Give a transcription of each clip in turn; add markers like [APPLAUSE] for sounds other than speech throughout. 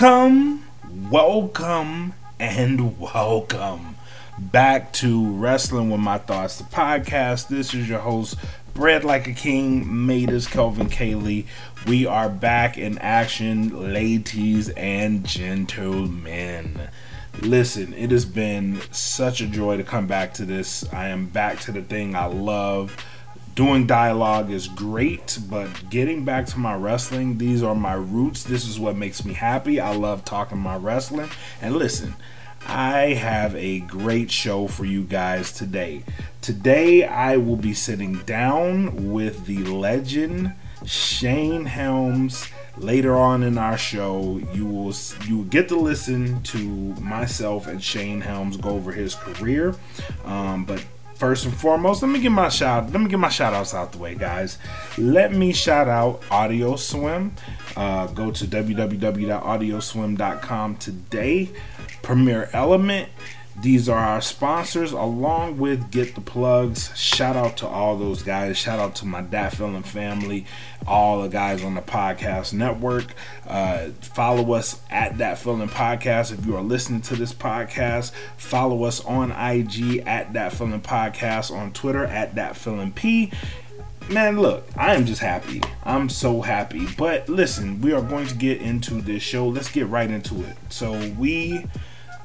Welcome, welcome, and welcome back to Wrestling with My Thoughts, the podcast. This is your host, Bred Like a King, Matus Kelvin Cayley. We are back in action, ladies and gentlemen. Listen, it has been such a joy to come back to this. I am back to the thing I love doing dialogue is great, but getting back to my wrestling, these are my roots. This is what makes me happy. I love talking my wrestling. And listen, I have a great show for you guys today. Today, I will be sitting down with the legend Shane Helms. Later on in our show, you will you will get to listen to myself and Shane Helms go over his career. Um, but first and foremost, let me get my shout. Let me get my shout outs out the way, guys. Let me shout out Audio Swim. Uh, go to www.audioswim.com today. Premier Element. These are our sponsors, along with Get the Plugs. Shout out to all those guys. Shout out to my Dat Feeling family, all the guys on the podcast network. Uh, follow us at Dat Feeling Podcast if you are listening to this podcast. Follow us on IG at Dat Feeling Podcast, on Twitter at Dat Feeling P man, look, I am just happy. I'm so happy. But listen, we are going to get into this show. Let's get right into it. So we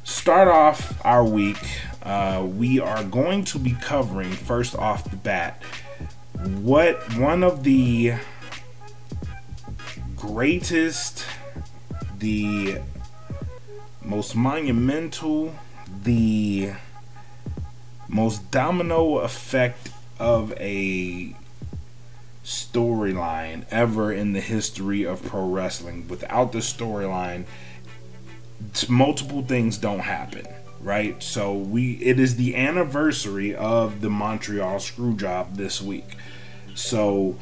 start off our week. Uh, we are going to be covering first off the bat what one of the greatest, the most monumental, the most domino effect of a storyline ever in the history of pro wrestling. Without the storyline, multiple things don't happen, right? So we it is the anniversary of the Montreal Screwjob this week. So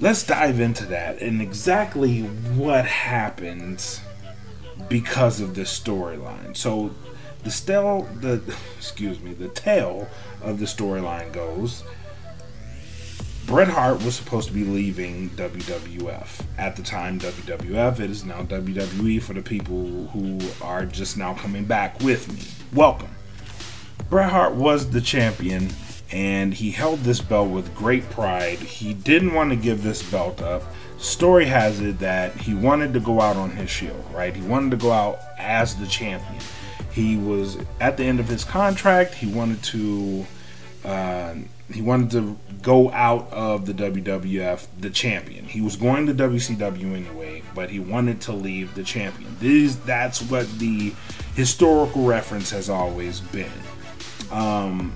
let's dive into that and exactly what happens because of this storyline. So the stale the [LAUGHS] excuse me, the tale of the storyline goes Bret Hart was supposed to be leaving WWF. At the time, WWF, it is now WWE for the people who are just now coming back with me. Welcome. Bret Hart was the champion and he held this belt with great pride. He didn't want to give this belt up. Story has it that he wanted to go out on his shield, right? He wanted to go out as the champion. He was at the end of his contract. He wanted to uh, he wanted to go out of the WWF the champion. He was going to WCW anyway, but he wanted to leave the champion. These that's what the historical reference has always been. Um,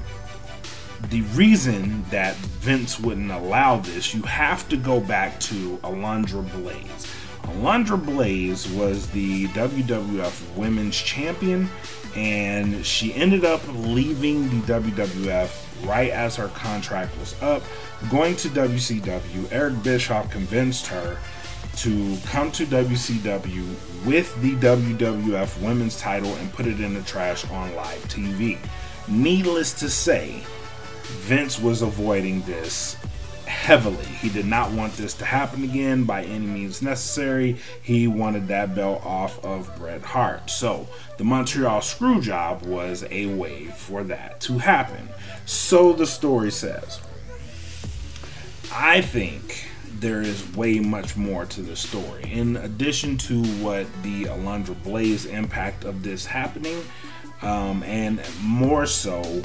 the reason that Vince wouldn't allow this, you have to go back to Alundra Blayze. Alundra Blayze was the WWF Women's Champion, and she ended up leaving the WWF right as her contract was up, going to WCW. Eric Bischoff convinced her to come to WCW with the WWF Women's title and put it in the trash on live TV. Needless to say, Vince was avoiding this heavily. He did not want this to happen again by any means necessary. He wanted that belt off of Bret Hart. So the Montreal Screwjob was a way for that to happen. So the story says. I think there is way much more to the story. In addition to what the Alundra Blayze impact of this happening, um, and more so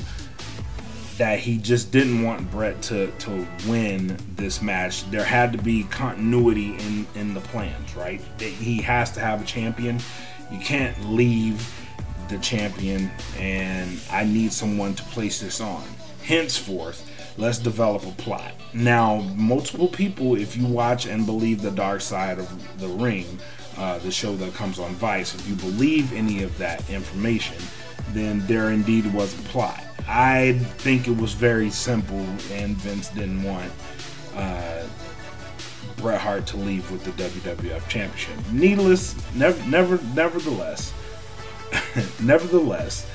that he just didn't want Brett to to win this match. There had to be continuity in in the plans, right? He has to have a champion. You can't leave the champion, and I need someone to place this on. Henceforth, let's develop a plot. Now, multiple people, if you watch and believe the dark side of the ring, uh, the show that comes on Vice, if you believe any of that information, then there indeed was a plot. I think it was very simple, and Vince didn't want uh, Bret Hart to leave with the WWF Championship. Needless, never, never, nevertheless, [LAUGHS] nevertheless,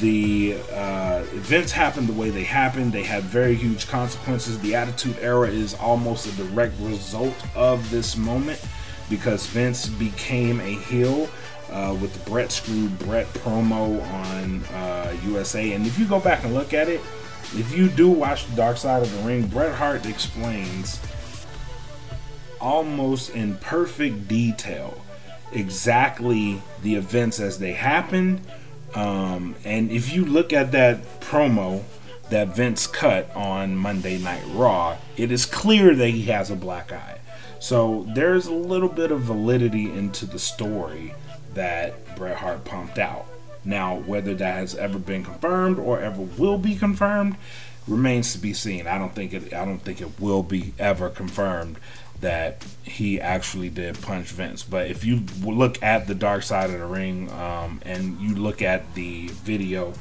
the uh, events happened the way they happened. They had very huge consequences. The Attitude Era is almost a direct result of this moment because Vince became a heel uh, with the Bret Screw Bret promo on uh, USA. And if you go back and look at it, if you do watch the Dark Side of the Ring, Bret Hart explains almost in perfect detail exactly the events as they happened. Um, and if you look at that promo that Vince cut on Monday Night Raw, it is clear that he has a black eye. So there's a little bit of validity into the story that Bret Hart pumped out. Now, whether that has ever been confirmed or ever will be confirmed remains to be seen. I don't think it. I don't think it will be ever confirmed that he actually did punch Vince. But if you look at the dark side of the ring um, and you look at the video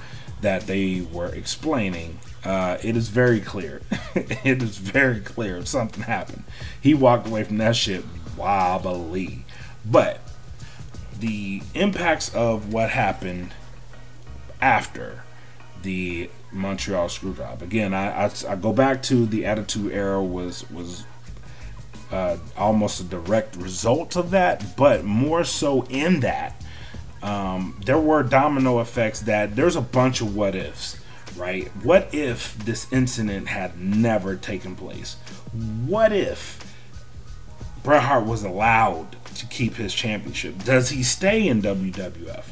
that they were explaining, uh, it is very clear. [LAUGHS] it is very clear something happened. He walked away from that shit wobbly. But the impacts of what happened after the Montreal Screwjob. Again, I, I, I go back to the Attitude Era was was uh, almost a direct result of that, but more so in that um, there were domino effects that there's a bunch of what ifs, right? What if this incident had never taken place? What if Bret Hart was allowed to keep his championship? Does he stay in WWF?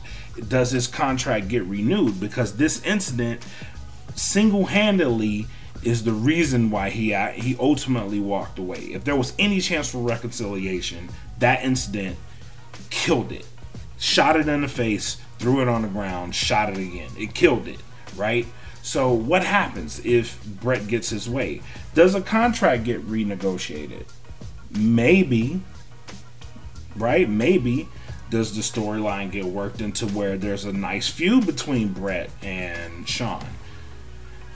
Does his contract get renewed? Because this incident single handedly is the reason why he uh, he ultimately walked away. If there was any chance for reconciliation, that incident killed it. Shot it in the face, threw it on the ground, shot it again. It killed it, right? So what happens if Bret gets his way? Does a contract get renegotiated? Maybe. Right? Maybe. Does the storyline get worked into where there's a nice feud between Brett and Shawn?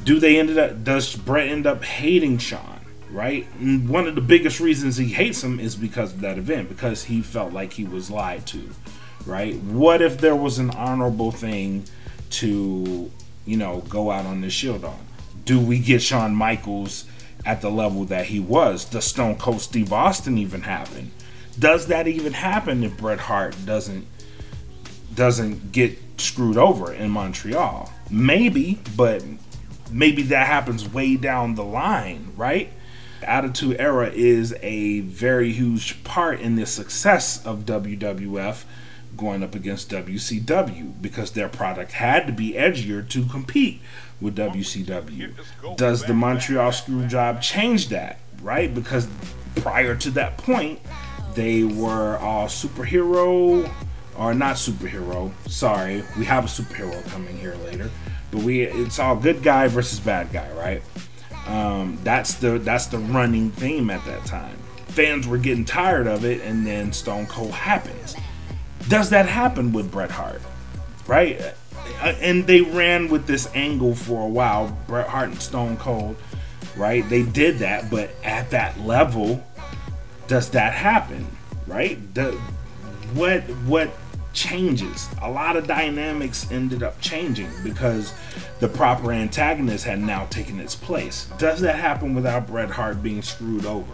do they ended up does Brett end up hating Shawn? Right? One of the biggest reasons he hates him is because of that event, because he felt like he was lied to. Right? What if there was an honorable thing to, you know, go out on the shield on? Do we get Shawn Michaels at the level that he was? Does Stone Cold Steve Austin even happen? Does that even happen if Bret Hart doesn't doesn't get screwed over in Montreal? Maybe, but maybe that happens way down the line, right? Attitude Era is a very huge part in the success of WWF going up against WCW because their product had to be edgier to compete with WCW. Does the Montreal Screwjob change that, right? Because prior to that point, they were all superhero or not superhero. Sorry, we have a superhero coming here later. But we it's all good guy versus bad guy, right? Um, that's the that's the running theme at that time. Fans were getting tired of it, and then Stone Cold happens. Does that happen with Bret Hart? Right? And they ran with this angle for a while, Bret Hart and Stone Cold, right? They did that, but at that level, does that happen? Right? The, what what changes. A lot of dynamics ended up changing because the proper antagonist had now taken its place. Does that happen without Bret Hart being screwed over?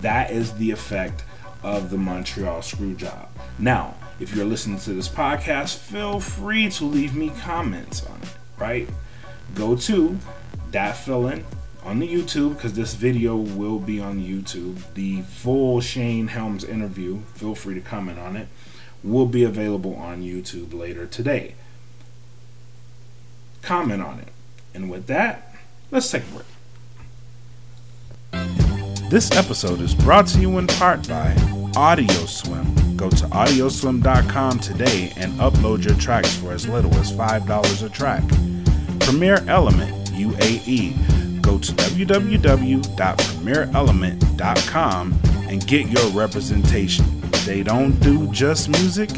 That is the effect of the Montreal Screwjob. Now, if you're listening to this podcast, feel free to leave me comments on it, right? Go to Dat Feelin on the YouTube because this video will be on YouTube. The full Shane Helms interview, feel free to comment on it will be available on YouTube later today. Comment on it. And with that, let's take a break. This episode is brought to you in part by AudioSwim. Go to audioswim.com today and upload your tracks for as little as $5 a track. Premier Element UAE go to www.premierelement.com and get your representation. They don't do just music,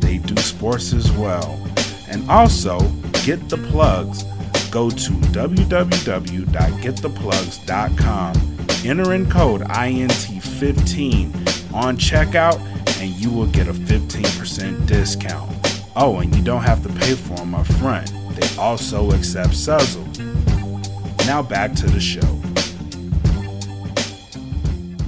they do sports as well. And also, get the plugs. Go to www.gettheplugs.com. Enter in code INT15 on checkout, and you will get a 15% discount. Oh, and you don't have to pay for them up front. They also accept Sezzle. Now back to the show.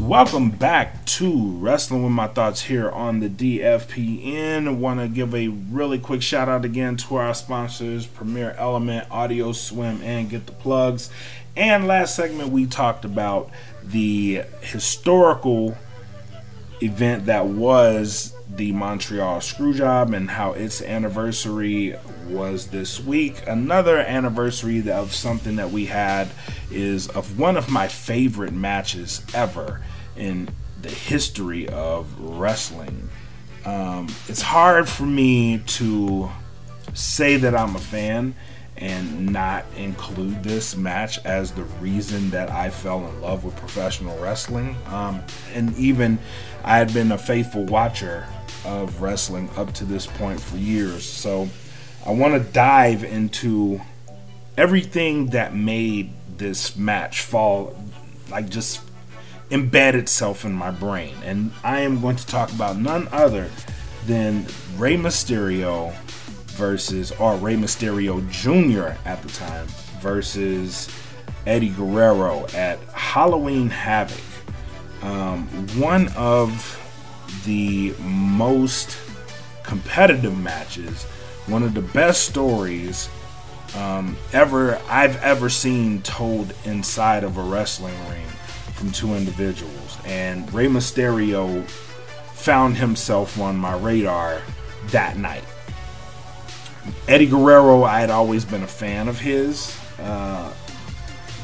Welcome back to Wrestling with My Thoughts here on the DFPN. Want to give a really quick shout out again to our sponsors, Premier Element, Audio Swim, and Get the Plugs. And last segment, we talked about the historical event that was the Montreal Screwjob and how its anniversary was this week. Another anniversary of something that we had is of one of my favorite matches ever in the history of wrestling. Um, it's hard for me to say that I'm a fan and not include this match as the reason that I fell in love with professional wrestling. Um, and even I had been a faithful watcher of wrestling up to this point for years. So I want to dive into everything that made this match fall, like just embed itself in my brain. And I am going to talk about none other than Rey Mysterio versus, or Rey Mysterio Jr. at the time versus Eddie Guerrero at Halloween Havoc. Um, one of the most competitive matches, one of the best stories um, ever I've ever seen told inside of a wrestling ring from two individuals. And Rey Mysterio found himself on my radar that night. Eddie Guerrero, I had always been a fan of his, uh,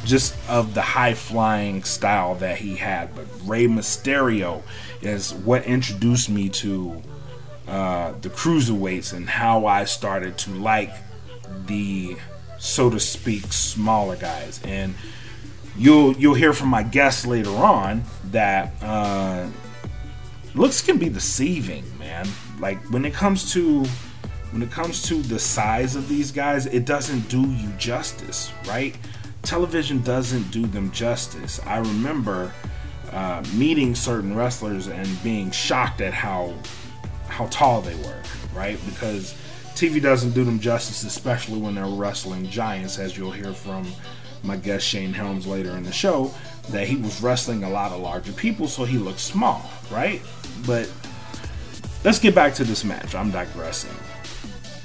just of the high flying style that he had. But Rey Mysterio is what introduced me to uh, the cruiserweights and how I started to like the, so to speak, smaller guys. And you'll you'll hear from my guests later on that uh, looks can be deceiving, man. Like when it comes to when it comes to the size of these guys, it doesn't do you justice, right? Television doesn't do them justice. I remember uh, meeting certain wrestlers and being shocked at how how tall they were, right? Because TV doesn't do them justice, especially when they're wrestling giants, as you'll hear from my guest Shane Helms later in the show, that he was wrestling a lot of larger people, so he looked small, right? But let's get back to this match. I'm digressing.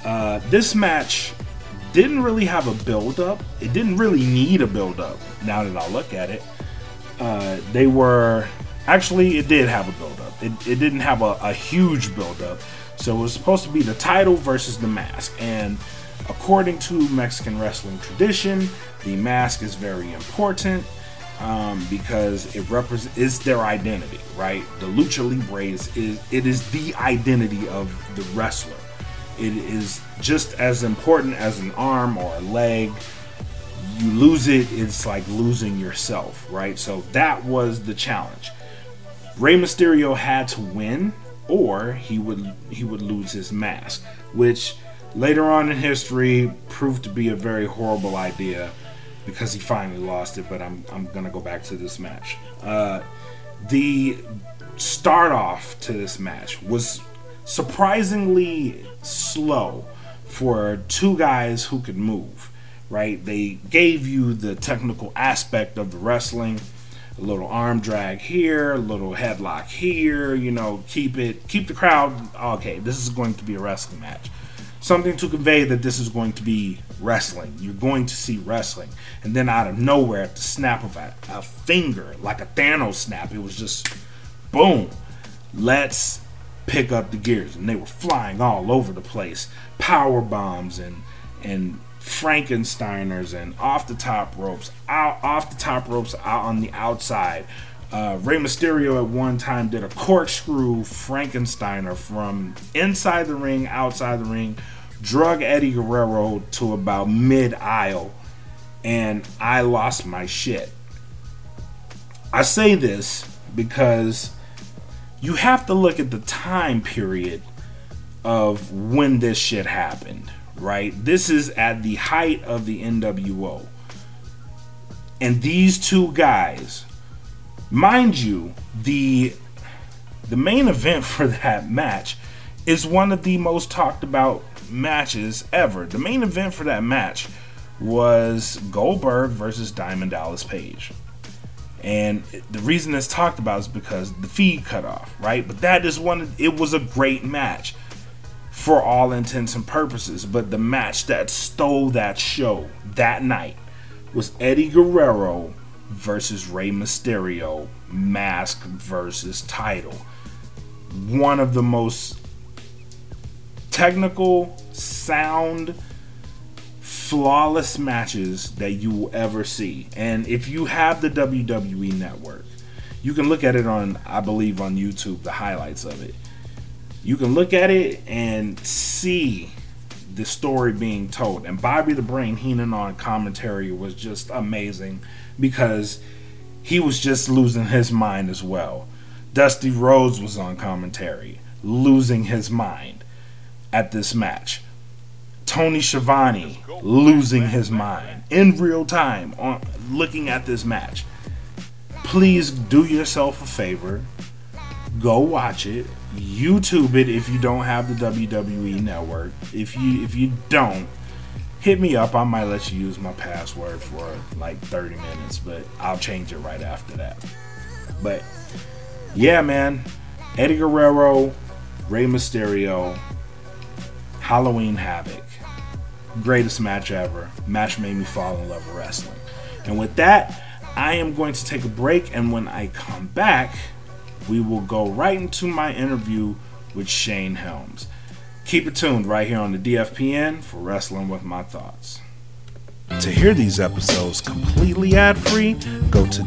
Uh, this match didn't really have a build up. It didn't really need a build up. Now that I look at it, uh, they were actually it did have a build up. It, it didn't have a, a huge build up. So it was supposed to be the title versus the mask, and according to Mexican wrestling tradition, the mask is very important um, because it represents is their identity, right? The lucha libre is, is it is the identity of the wrestler. It is just as important as an arm or a leg. You lose it, it's like losing yourself, right? So that was the challenge. Rey Mysterio had to win, or he would he would lose his mask, which later on in history proved to be a very horrible idea because he finally lost it. But I'm, I'm to go back to this match. Uh, the start off to this match was surprisingly slow for two guys who could move. Right? They gave you the technical aspect of the wrestling. A little arm drag here, a little headlock here, you know, keep it keep the crowd okay, this is going to be a wrestling match something to convey that this is going to be wrestling. You're going to see wrestling. And then out of nowhere, at the snap of a, a finger, like a Thanos snap, it was just boom. Let's pick up the gears. And they were flying all over the place. Power bombs and and Frankensteiners and off the top ropes, out off the top ropes out on the outside. Uh, Rey Mysterio at one time did a corkscrew Frankensteiner from inside the ring, outside the ring, drug Eddie Guerrero to about mid aisle, and I lost my shit. I say this because you have to look at the time period of when this shit happened, right? This is at the height of the NWO. And these two guys, mind you, the the main event [LAUGHS] for that match is one of the most talked about matches ever. The main event for that match was Goldberg versus Diamond Dallas Page. And the reason it's talked about is because the feed cut off, right? But that is one, it was a great match for all intents and purposes. But the match that stole that show that night was Eddie Guerrero versus Rey Mysterio, mask versus title. One of the most technical, sound, flawless matches that you will ever see. And if you have the WWE network, you can look at it on, I believe, on YouTube, the highlights of it. You can look at it and see the story being told. And Bobby the Brain Heenan on commentary was just amazing because he was just losing his mind as well. Dusty Rhodes was on commentary, losing his mind at this match. Tony Schiavone losing his mind in real time on looking at this match. Please do yourself a favor. Go watch it. YouTube it if you don't have the WWE network. If you if you don't, hit me up. I might let you use my password for like 30 minutes, but I'll change it right after that. But yeah, man. Eddie Guerrero, Rey Mysterio, Halloween Havoc. Greatest match ever. Match made me fall in love with wrestling. And with that, I am going to take a break, and when I come back, we will go right into my interview with Shane Helms. Keep it tuned right here on the DFPN for Wrestling with My Thoughts. To hear these episodes completely ad-free, go to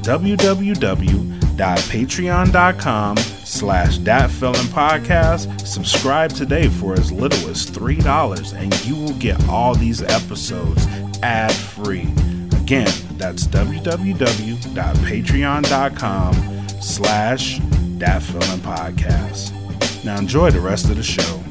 www.patreon.com slash podcast. Subscribe today for as little as $3 and you will get all these episodes ad-free. Again, that's www.patreon.com slash podcast. Now enjoy the rest of the show.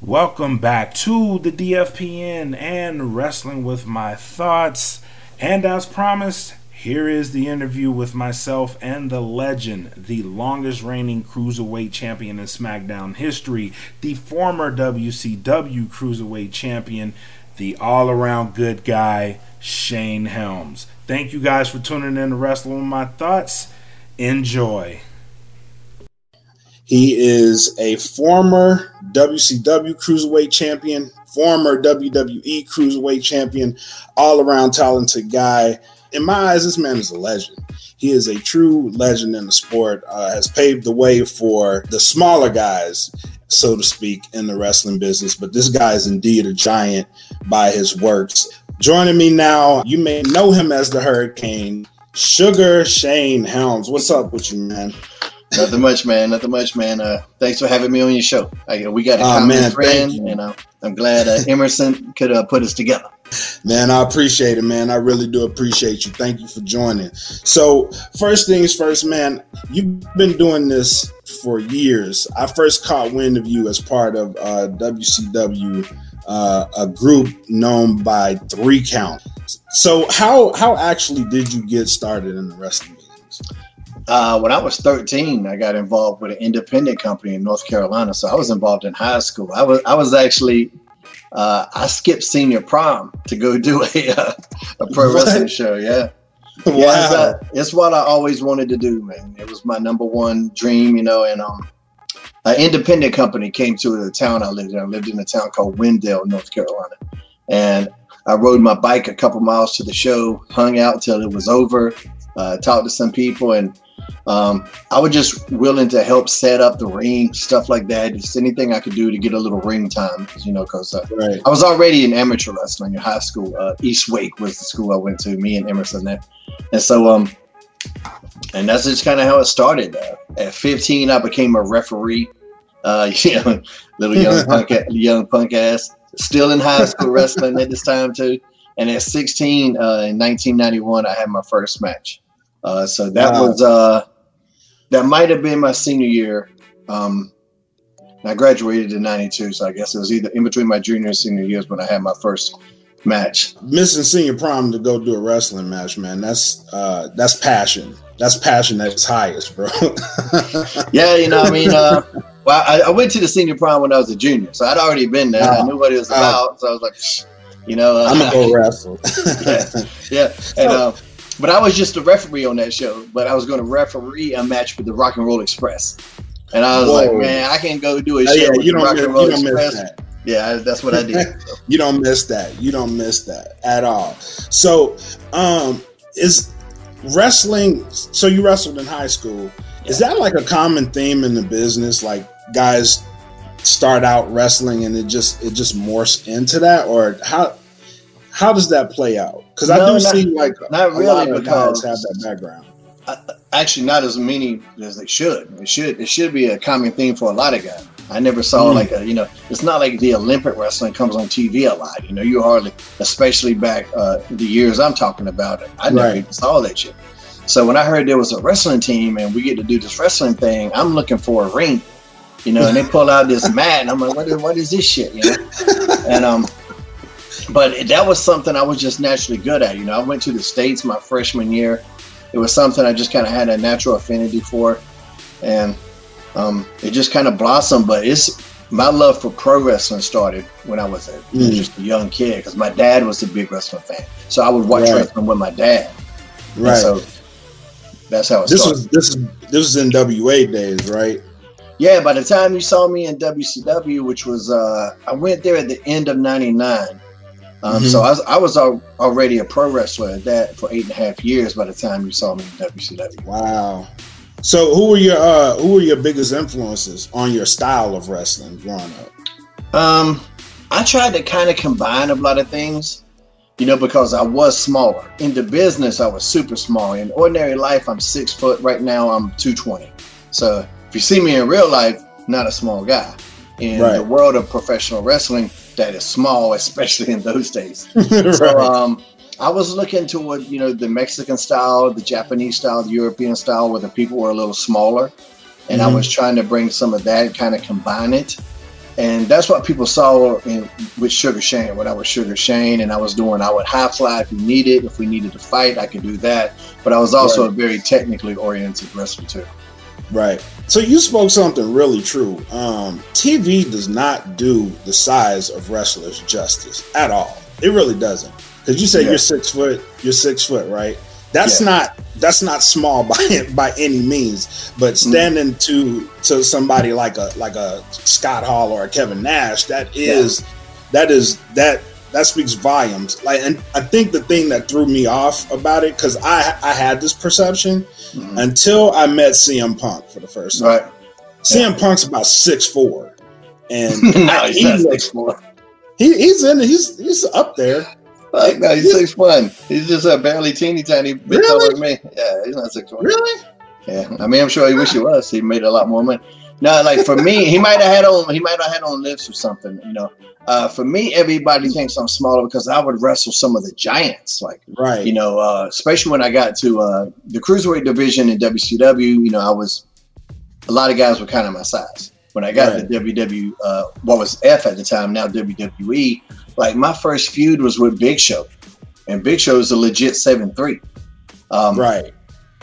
Welcome back to the DFPN and Wrestling with My Thoughts. And as promised, here is the interview with myself and the legend, the longest reigning cruiserweight champion in SmackDown history, the former WCW cruiserweight champion, the all around good guy, Shane Helms. Thank you guys for tuning in to Wrestling with My Thoughts. Enjoy. He is a former WCW Cruiserweight Champion, former WWE Cruiserweight Champion, all around talented guy. In my eyes, this man is a legend. He is a true legend in the sport, uh, has paved the way for the smaller guys, so to speak, in the wrestling business. But this guy is indeed a giant by his works. Joining me now, you may know him as the Hurricane, Sugar Shane Helms. What's up with you, man? Nothing much, man. Nothing much, man. Uh, thanks for having me on your show. I, we got a Oh, common man, friend, you. and uh, I'm glad uh, Emerson could uh, put us together. Man, I appreciate it, man. I really do appreciate you. Thank you for joining. So, first things first, man, you've been doing this for years. I first caught wind of you as part of uh, WCW, uh, a group known by Three Count. So, how how actually did you get started in the wrestling? Uh, when I was 13, I got involved with an independent company in North Carolina. So I was involved in high school. I was I was actually uh, I skipped senior prom to go [LAUGHS] do a uh, a pro What? wrestling show. Yeah. [LAUGHS] Yeah, it's, uh, it's what I always wanted to do, man. It was my number one dream, you know. And um, an independent company came to the town I lived in. I lived in a town called Wendell, North Carolina, and I rode my bike a couple miles to the show, hung out till it was over, uh, talked to some people, and um, I was just willing to help set up the ring, stuff like that. Just anything I could do to get a little ring time, you know, because uh, right. I was already in amateur wrestling in high school. Uh, East Wake was the school I went to. Me and Emerson there, and so um, and that's just kind of how it started. Uh, at 15, I became a referee. Uh, [LAUGHS] you know, little young [LAUGHS] punk, young punk ass. still in high school wrestling at this time too. And at 16, uh, in 1991, I had my first match. Uh, so that Wow. was uh, that might have been my senior year. Um, I graduated in '92, so I guess it was either in between my junior and senior years when I had my first match. Missing senior prom to go do a wrestling match, man. That's uh that's passion. That's passion at its highest, bro. [LAUGHS] Yeah, you know, I mean, uh, well, I, I went to the senior prom when I was a junior, so I'd already been there. I Oh. knew what it was Oh. about, so I was like, you know, uh, I'm gonna go wrestle. yeah. And uh, but I was just a referee on that show. But I was going to referee a match with the Rock and Roll Express, and I was Whoa. like, man, I can't go do a show Oh, yeah, with you the Rock miss, and Roll you don't miss Express. that. Yeah, that's what I did. So, [LAUGHS] You don't miss that. You don't miss that at all. So, um, is wrestling? So you wrestled in high school. Is that like a common theme in the business? Like guys start out wrestling and it just it just morphs into that, or how how does that play out? Because I No, do not- see like not a really, lot of because- guys have that background. actually, not as many as they should. It should. It should be a common theme for a lot of guys. I never saw Mm. like a you know. It's not like the Olympic wrestling comes on TV a lot. You know, you hardly, especially back uh, the years I'm talking about. I never Right. even saw that shit. So when I heard there was a wrestling team and we get to do this wrestling thing, I'm looking for a ring. You know, and they pull out this [LAUGHS] mat, and I'm like, what is, what is this shit? You know, and um, but that was something I was just naturally good at. You know, I went to the states my freshman year. It was something I just kind of had a natural affinity for, and um, it just kind of blossomed. But it's my love for pro wrestling started when I was a, Mm. just a young kid because my dad was a big wrestling fan, so I would watch Right. wrestling with my dad. And Right. so that's how it this started. was this is this was in WA days, right? Yeah, by the time you saw me in WCW, which was uh, I went there at the end of '99, um, Mhm. so I was I was al- already a pro wrestler at that for eight and a half years. By the time you saw me in WCW, Wow. So who were your uh who were your biggest influences on your style of wrestling growing up? um, I tried to kind of combine a lot of things, you know, because I was smaller. In the business, I was super small. In ordinary life, I'm six foot. Right now, I'm two twenty. So if you see me in real life, not a small guy. In Right. the world of professional wrestling, that is small, [LAUGHS] especially in those days. [LAUGHS] right. So um, I was looking toward you know the Mexican style, the Japanese style, the European style, where the people were a little smaller, and I Mhm. was trying to bring some of that, kind of combine it, and that's what people saw in, with Sugar Shane. When I was Sugar Shane, and I was doing, I would high fly if we needed, if we needed to fight, I could do that. But I was also Right. a very technically oriented wrestler too. Right. So you spoke something really true. Um, TV does not do the size of wrestlers justice at all. It really doesn't. Because you say Yeah. you're six foot, you're six foot, right? That's Yeah. not that's not small [LAUGHS] by by any means. But Mm-hmm. standing to to somebody like a like a Scott Hall or a Kevin Nash, that is that is that that speaks volumes. Like, and I think the thing that threw me off about it because I I had this perception Mhm. until I met CM Punk for the first time. Right? CM Punk's about six four, and [LAUGHS] no, I- he's he not looks- six four. he, he's in he's he's up there. Like, no, he's six one. He's just a barely teeny tiny bit Really? taller than me. Yeah, he's not six one. Really? Yeah, I mean, I'm sure he wish he was. He made a lot more money. No, like for me, he might have had on he might have had on lifts or something. You know, uh, for me, everybody thinks I'm smaller because I would wrestle some of the giants. Like Right. you know, uh, especially when I got to uh, the cruiserweight division in WCW. You know, I was a lot of guys were kind of my size. When I got Right. to WW, uh, what was F at the time, now WWE. Like my first feud was with Big Show, and Big Show is a legit seven three. Um, right.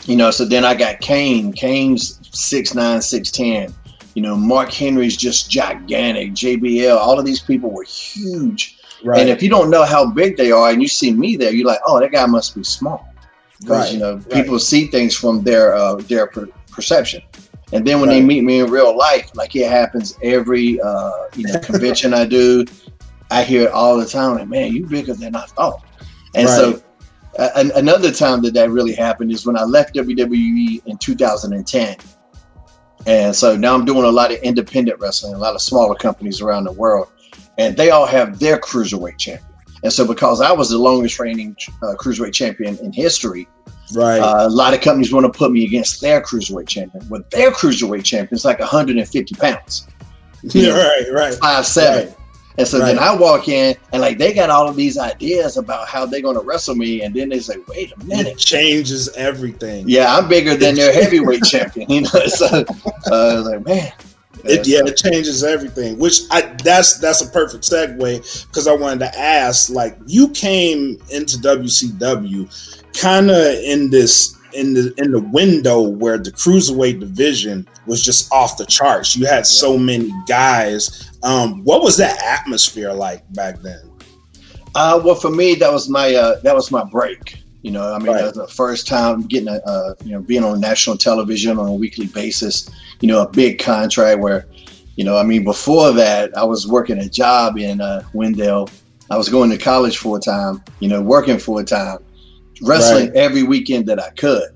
you know, so then I got Kane. Kane's six nine, six ten. You know, Mark Henry's just gigantic. JBL, all of these people were huge. Right. And if you don't know how big they are, and you see me there, you're like, oh, that guy must be small. Because Right. you know, Right. people see things from their uh, their per- perception. And then when they meet me in real life, like it happens every uh, you know convention I do, I hear it all the time. Like, man, you're bigger than I thought. And so uh, an- another time that that really happened is when I left WWE in 2010. And so now I'm doing a lot of independent wrestling, a lot of smaller companies around the world, and they all have their cruiserweight champion. And so because I was the longest reigning uh, cruiserweight champion in history, right. uh, a lot of companies want to put me against their cruiserweight champion. Well, their cruiserweight champion is like 150 pounds, yeah. [LAUGHS] Right. Right. five seven. And so then I walk in and like they got all of these ideas about how they're gonna wrestle me, and then they say, "Wait a minute!" It changes everything. yeah, I'm bigger than their [LAUGHS] heavyweight champion." You know, so uh, I was like, "Man, It, yeah, it changes everything. Which I that's that's a perfect segue because I wanted to ask, like, you came into WCW kind of in this in the in the window where the cruiserweight division was just off the charts. You had so many guys. Um, what was that atmosphere like back then? Uh, well, for me, that was my uh, that was my break. You know, I mean, Right. that was the first time getting a uh, you know being on national television on a weekly basis. You know, a big contract where, you know, I mean, before that, I was working a job in uh, Wendell. I was going to college full time. You know, working full time, wrestling every weekend that I could.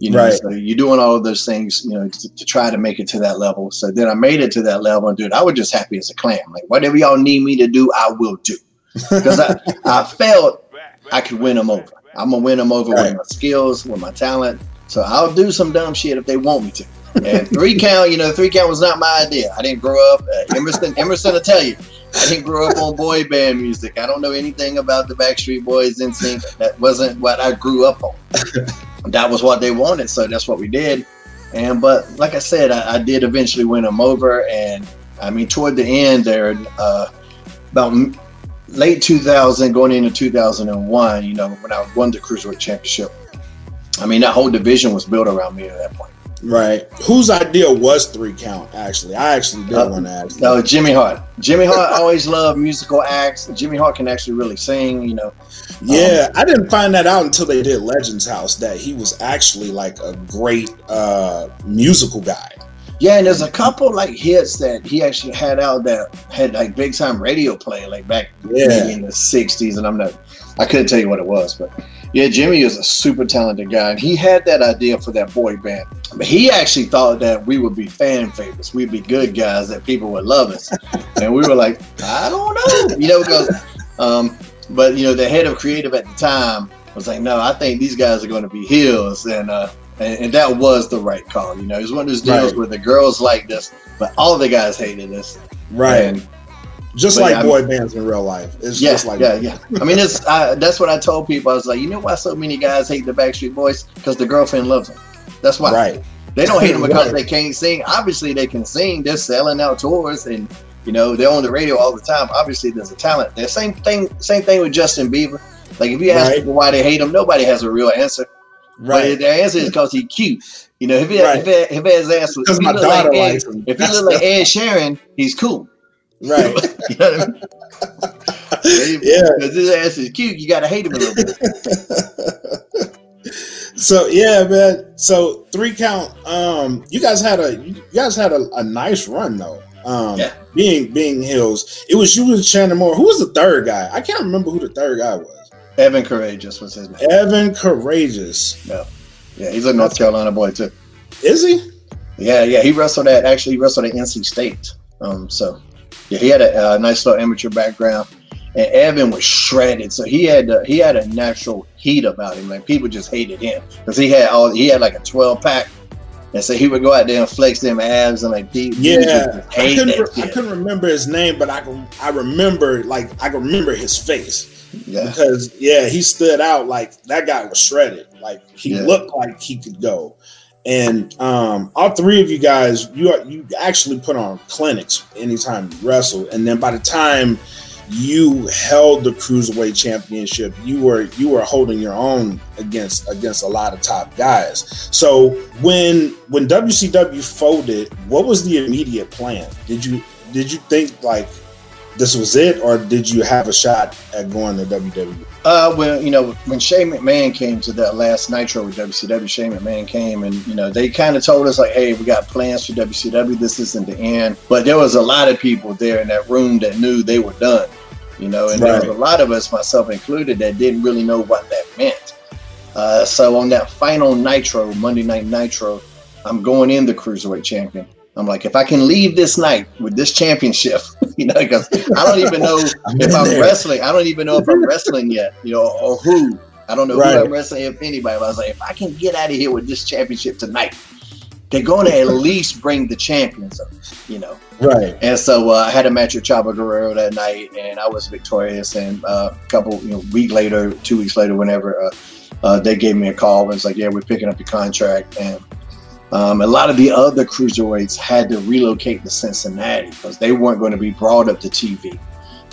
You know, Right. so you're doing all of those things, you know, to, to try to make it to that level. So then I made it to that level, and dude, I was just happy as a clam. Like whatever y'all need me to do, I will do because I, [LAUGHS] I felt I could win them over. I'm gonna win them over Right. with my skills, with my talent. So I'll do some dumb shit if they want me to. And three count, you know, three count was not my idea. I didn't grow up. Uh, Emerson, Emerson, I tell you, I didn't grow up on boy band music. I don't know anything about the Backstreet Boys NSYNC. That wasn't what I grew up on. [LAUGHS] that was what they wanted, so that's what we did. And but like I said, I, I did eventually win them over. And I mean, toward the end there, uh, about late 2000 going into 2001 you know when i won the cruiserweight championship i mean that whole division was built around me at that point Right. Whose idea was three count? Actually, I actually did Uh, want to ask. no jimmy hart jimmy hart always loved musical acts jimmy hart can actually really sing you know Yeah, I didn't find that out until they did Legends House that he was actually like a great uh musical guy. yeah and there's a couple like hits that he actually had out that had like big time radio play like back Yeah. in the 60s and i'm not i couldn't tell you what it was but yeah jimmy is a super talented guy. And he had that idea for that boy band. But he actually thought that we would be fan favorites. We'd be good guys that people would love us. [LAUGHS] And we were like i don't know. You know because um but you know the head of creative at the time was like no i think these guys are going to be heels. And uh and, and that was the right call you know? It was one of those deals Right. where the girls liked us but all the guys hated us. Right. and just but like yeah, I boy bands in real life. It's yeah, just like yeah, yeah. I mean, it's I, that's what I told people. I was like, you know why so many guys hate the Backstreet Boys? Because the girlfriend loves them. That's why. Right. They don't hate them [LAUGHS] because Right. they can't sing. Obviously, they can sing. They're selling out tours, and you know they're on the radio all the time. Obviously, there's a talent. The same thing. Same thing with Justin Bieber. Like if you ask Right. people why they hate him, nobody has a real answer. Right. But their answer is because he's cute. You know, if he, Right. if, he, if his ass was, if he my looked like daughter Ed, likes him. if he looked like [LAUGHS] Ed Sheeran, he's cool. Right. [LAUGHS] You know I mean? [LAUGHS] Yeah. Because his ass is cute, you gotta hate him a little bit. [LAUGHS] so yeah, man. So three count. Um, you guys had a you guys had a, a nice run though. Um, Yeah. being being Hills, it was you and Shannon Moore. Who was the third guy? I can't remember who the third guy was. Evan Karagias was his name. Evan Karagias. Yeah, Yeah, he's a North Carolina boy too. Is he? Yeah, yeah, he wrestled at actually he wrestled at NC State. Um, so yeah, he had a, a nice little amateur background, and Evan was shredded. So he had uh, he had a natural heat about him. Like people just hated him because he had all he had like a twelve pack, and so he would go out there and flex them abs and like dudes Yeah, I couldn't, re- I couldn't remember his name, but I can. I remember like I can remember his face Yeah, because yeah, he stood out like that guy was shredded. Like he Yeah. looked like he could go. And um, all three of you guys, you are, you actually put on clinics anytime you wrestled, and then by the time you held the cruiserweight championship, you were you were holding your own against against a lot of top guys. So when when WCW folded, what was the immediate plan? Did you did you think like this was it, or did you have a shot at going to? WWE? Uh, well, you know, when Shane McMahon came to that last Nitro with WCW, Shane McMahon came and, you know, they kind of told us, like, hey, we got plans for WCW. This isn't the end. But there was a lot of people there in that room that knew they were done, you know, and there was a lot of us, myself included, that didn't really know what that meant. Uh, so on that final Nitro, Monday Night Nitro, I'm going in the Cruiserweight Champion. I'm like, if I can leave this night with this championship, [LAUGHS] you know, because I don't even know [LAUGHS] if I'm there. wrestling, I don't even know if I'm wrestling yet, you know, or who. I don't know Right. who I'm wrestling, if anybody. But I was like, if I can get out of here with this championship tonight, they're going to at least bring the champions up, you know. Right. And so uh, I had a match with Chavo Guerrero that night, and I was victorious. And uh, a couple, you know, week later, two weeks later, whenever uh, uh, they gave me a call, and it's like, yeah, we're picking up your contract. And um, a lot of the other cruiserweights had to relocate to Cincinnati because they weren't going to be brought up to TV.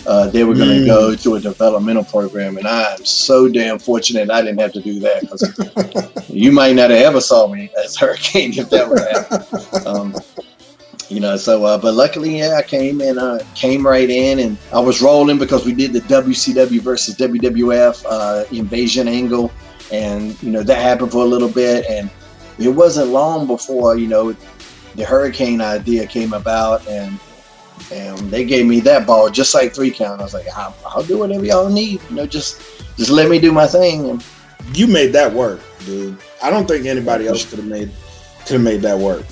Uh, they were going to Mm. go to a developmental program, and I'm so damn fortunate I didn't have to do that because [LAUGHS] you might not have ever saw me as Hurricane if that would happen. Um, you know, so uh, but luckily, yeah, I came and uh, came right in, and I was rolling because we did the WCW versus WWF uh, invasion angle, and you know that happened for a little bit, and it wasn't long before you know the Hurricane idea came about, and and they gave me that ball just like three count. I was like, I'll, I'll do whatever y'all need, you know, just just let me do my thing. And You made that work, dude. I don't think anybody else could have made could have made that work.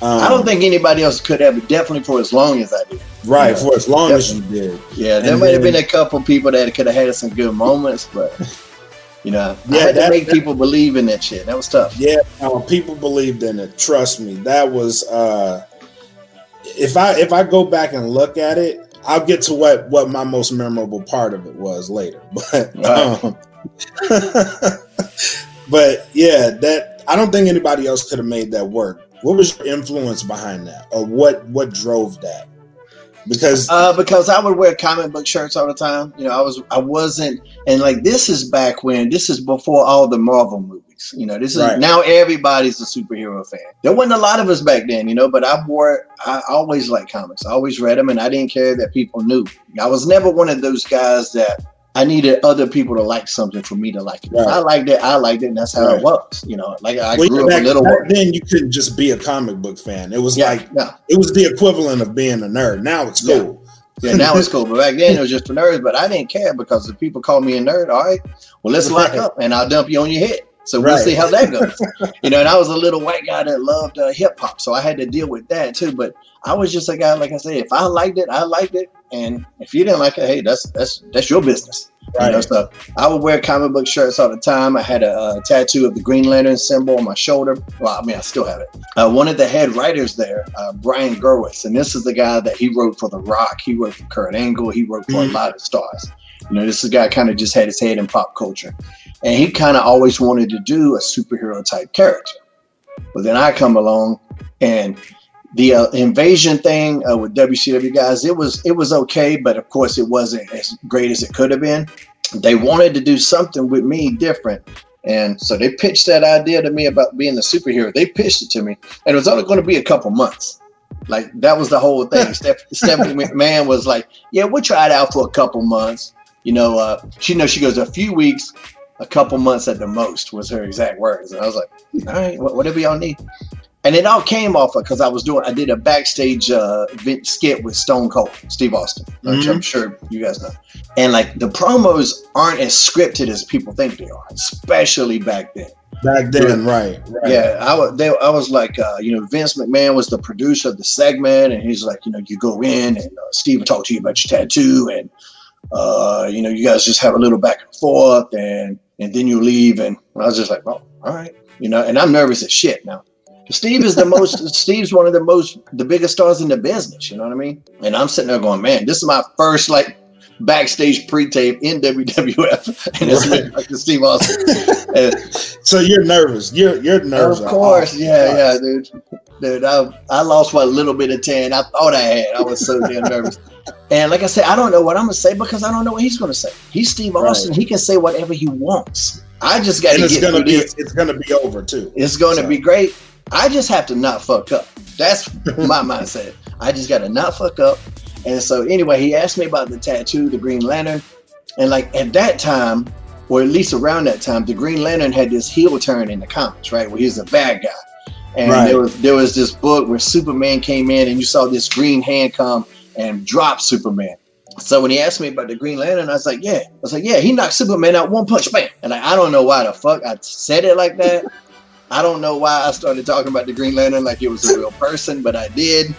Um, I don't think anybody else could have, but definitely for as long as I did. right yeah. for as long as you did. Yeah, there And might have been a couple people that could have had some good moments, but [LAUGHS] you know, I Yeah, had to that- make that- people believe in that shit. That was tough. Yeah, people believed in it. Trust me, that was. uh If I if I go back and look at it, I'll get to what what my most memorable part of it was later. [LAUGHS] But Right. um, [LAUGHS] but yeah, that I don't think anybody else could have made that work. What was your influence behind that, or what what drove that? Because Uh, because I would wear comic book shirts all the time. You know, I was I wasn't, and like this is back when this is before all the Marvel movies. You know, this is Right. now everybody's a superhero fan. There wasn't a lot of us back then, you know, but I wore I always liked comics. I always read them, and I didn't care that people knew. I was never one of those guys that I needed other people to like something for me to like it. Right. I liked it, I liked it, and that's how Right. it was. You know, like I well, grew up back, a little. back then, you couldn't just be a comic book fan. It was yeah, like yeah. it was the equivalent of being a nerd. Now it's Yeah. cool. Yeah, now it's [LAUGHS] cool. But back then it was just for nerds. But I didn't care because if people call me a nerd, all right, well let's lock up and I'll dump you on your head. So we'll Right. see how that goes. you know, and I was a little white guy that loved uh, hip hop, so I had to deal with that too. But I was just a guy, like I said, if I liked it, I liked it, and if you didn't like it, hey, that's that's that's your business. You know, Right. so I would wear comic book shirts all the time. I had a, uh tattoo of the Green Lantern symbol on my shoulder. Well, I mean, I still have it. Uh, one of the head writers there, uh, Brian Gewirtz, and this is the guy that he wrote for The Rock. He wrote for Kurt Angle. He wrote for Mhm. a lot of stars. You know, this is a guy kind of just had his head in pop culture, and he kind of always wanted to do a superhero type character. But then I come along, and the uh, invasion thing uh, with WCW guys, it was it was okay, but of course it wasn't as great as it could have been. They wanted to do something with me different, and so they pitched that idea to me about being the superhero. They pitched it to me, and it was only going to be a couple months. Like that was the whole thing. [LAUGHS] Steph- Stephanie McMahon was like, "Yeah, we'll try it out for a couple months." You know, uh, she knows she goes a few weeks, a couple months at the most was her exact words, and I was like, "All right, whatever y'all need." And it all came off of because I was doing, I did a backstage uh, event skit with Stone Cold, Steve Austin, which Mhm. I'm sure you guys know. And like the promos aren't as scripted as people think they are, especially back then. Back then, right, right. Yeah, I was. They, I was like, uh, you know, Vince McMahon was the producer of the segment, and he's like, you know, you go in, and uh, Steve will talk to you about your tattoo, and uh, you know, you guys just have a little back and forth, and and then you leave, and I was just like, oh, all right, you know, and I'm nervous as shit now. Steve is the most. [LAUGHS] Steve's one of the most, the biggest stars in the business. You know what I mean? And I'm sitting there going, man, this is my first like backstage pre-tape in WWF, [LAUGHS] and it's Right. like the Steve Austin. [LAUGHS] So you're nervous. You're you're nervous. of course, yeah, yeah, dude. Dude, I, I lost what little bit of tan I thought I had. I was so damn [LAUGHS] nervous. And like I said, I don't know what I'm gonna say because I don't know what he's gonna say. He's Steve Right. Austin. He can say whatever he wants. I just got to it's get gonna through be this. it's gonna be over too. It's going to So- be great. I just have to not fuck up. That's [LAUGHS] my mindset. I just got to not fuck up. And so anyway, he asked me about the tattoo, the Green Lantern, and like at that time, or at least around that time, the Green Lantern had this heel turn in the comics, right? Where he's a bad guy. And Right. there was there was this book where Superman came in, and you saw this green hand come and drop Superman. So when he asked me about the Green Lantern, I was like, "Yeah." I was like, "Yeah." He knocked Superman out one punch, bam. And like, I don't know why the fuck I said it like that. I don't know why I started talking about the Green Lantern like it was a real person, but I did.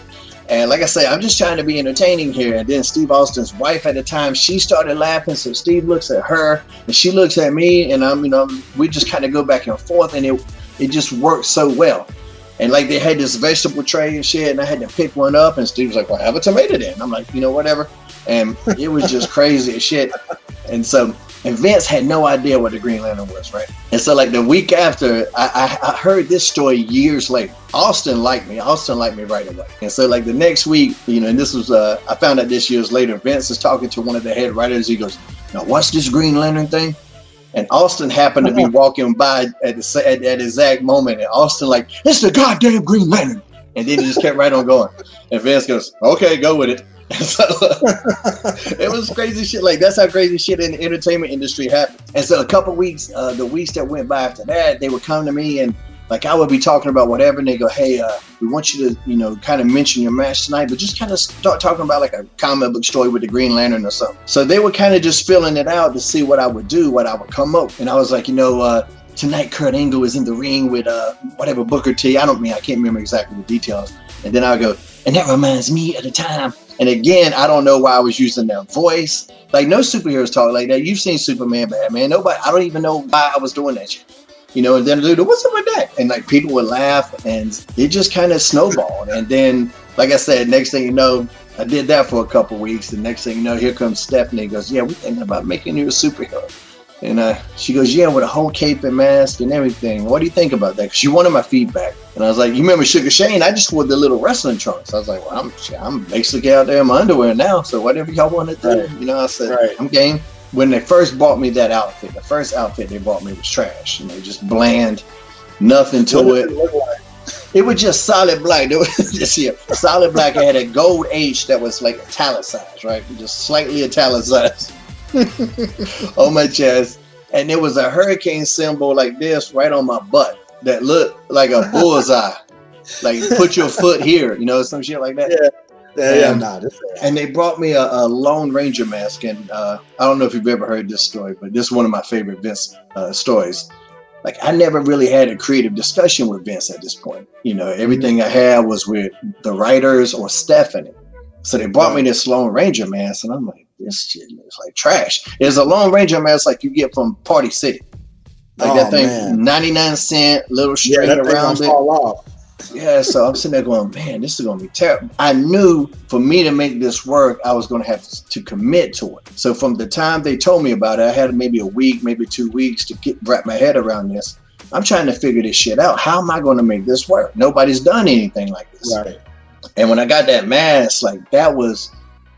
And like I say, I'm just trying to be entertaining here. And then Steve Austin's wife at the time, she started laughing. So Steve looks at her and she looks at me, and I'm, you know, we just kind of go back and forth, and it it just works so well. And like they had this vegetable tray and shit, and I had to pick one up, and Steve was like, "Well, have a tomato then." I'm like, you know, whatever. And it was just crazy as shit. And so, and Vince had no idea what the Green Lantern was, right? And so, like the week after, I, I, I heard this story years later. Austin liked me. Austin liked me right away. And so, like the next week, you know, and this was, uh, I found out this years later. Vince is talking to one of the head writers. He goes, "Now, what's this Green Lantern thing?" And Austin happened to be walking by at the sa- at exact moment, and Austin like, "It's the goddamn Green Lantern," and then he just kept right on going. And Vince goes, "Okay, go with it." [LAUGHS] so, [LAUGHS] it was crazy shit. Like that's how crazy shit in the entertainment industry happens. And so a couple weeks, uh, the weeks that went by after that, they would come to me and like I would be talking about whatever, and they go, "Hey, uh, we want you to, you know, kind of mention your match tonight, but just kind of start talking about like a comic book story with the Green Lantern or something." So they were kind of just filling it out to see what I would do, what I would come up, and I was like, you know, uh, tonight Kurt Angle is in the ring with uh, whatever Booker T. I don't mean I can't remember exactly the details, and then I go, and that reminds me of the time. And again, I don't know why I was using that voice. Like no superheroes talk like that. You've seen Superman, Batman. Nobody. I don't even know why I was doing that shit you know, and then dude, what's up with that? And like people would laugh, and it just kind of snowballed. And then, like I said, next thing you know, I did that for a couple weeks. And next thing you know, here comes Stephanie. Goes, yeah, we're thinking about making you a superhero. And uh, she goes, yeah, with a whole cape and mask and everything. What do you think about that? Because she wanted my feedback. And I was like, you remember Sugar Shane? I just wore the little wrestling trunks. I was like, well, I'm, I'm basically out there in my underwear now. So whatever y'all want to do, Right. you know, I said, Right. I'm game when they first bought me that outfit, the first outfit they bought me was trash. You know, just bland, nothing to What it. it like? It was just solid black. [LAUGHS] It was just yeah, solid black. It had a gold H that was like italicized, right? Just slightly italicized [LAUGHS] on my chest. And there was a hurricane symbol like this right on my butt that looked like a [LAUGHS] bullseye. like put your foot here, you know, some shit like that. Yeah, yeah, Um, nah, And they brought me a, a Lone Ranger mask, and uh, I don't know if you've ever heard this story, but this is one of my favorite Vince uh, stories. Like I never really had a creative discussion with Vince at this point. You know, everything I had was with the writers or Stephanie. So they brought me this Lone Ranger mask, and I'm like, this shit looks like trash. It's a Lone Ranger mask like you get from Party City. Like Oh, that thing, man. 99 cent, little yeah, string that around it. fall off. Yeah, so I'm sitting there going, man, this is gonna be terrible. I knew for me to make this work, I was gonna have to commit to it. So from the time they told me about it, I had maybe a week, maybe two weeks to get wrap my head around this. I'm trying to figure this shit out. How am I gonna make this work? Nobody's done anything like this. Right. And when I got that mask, like that was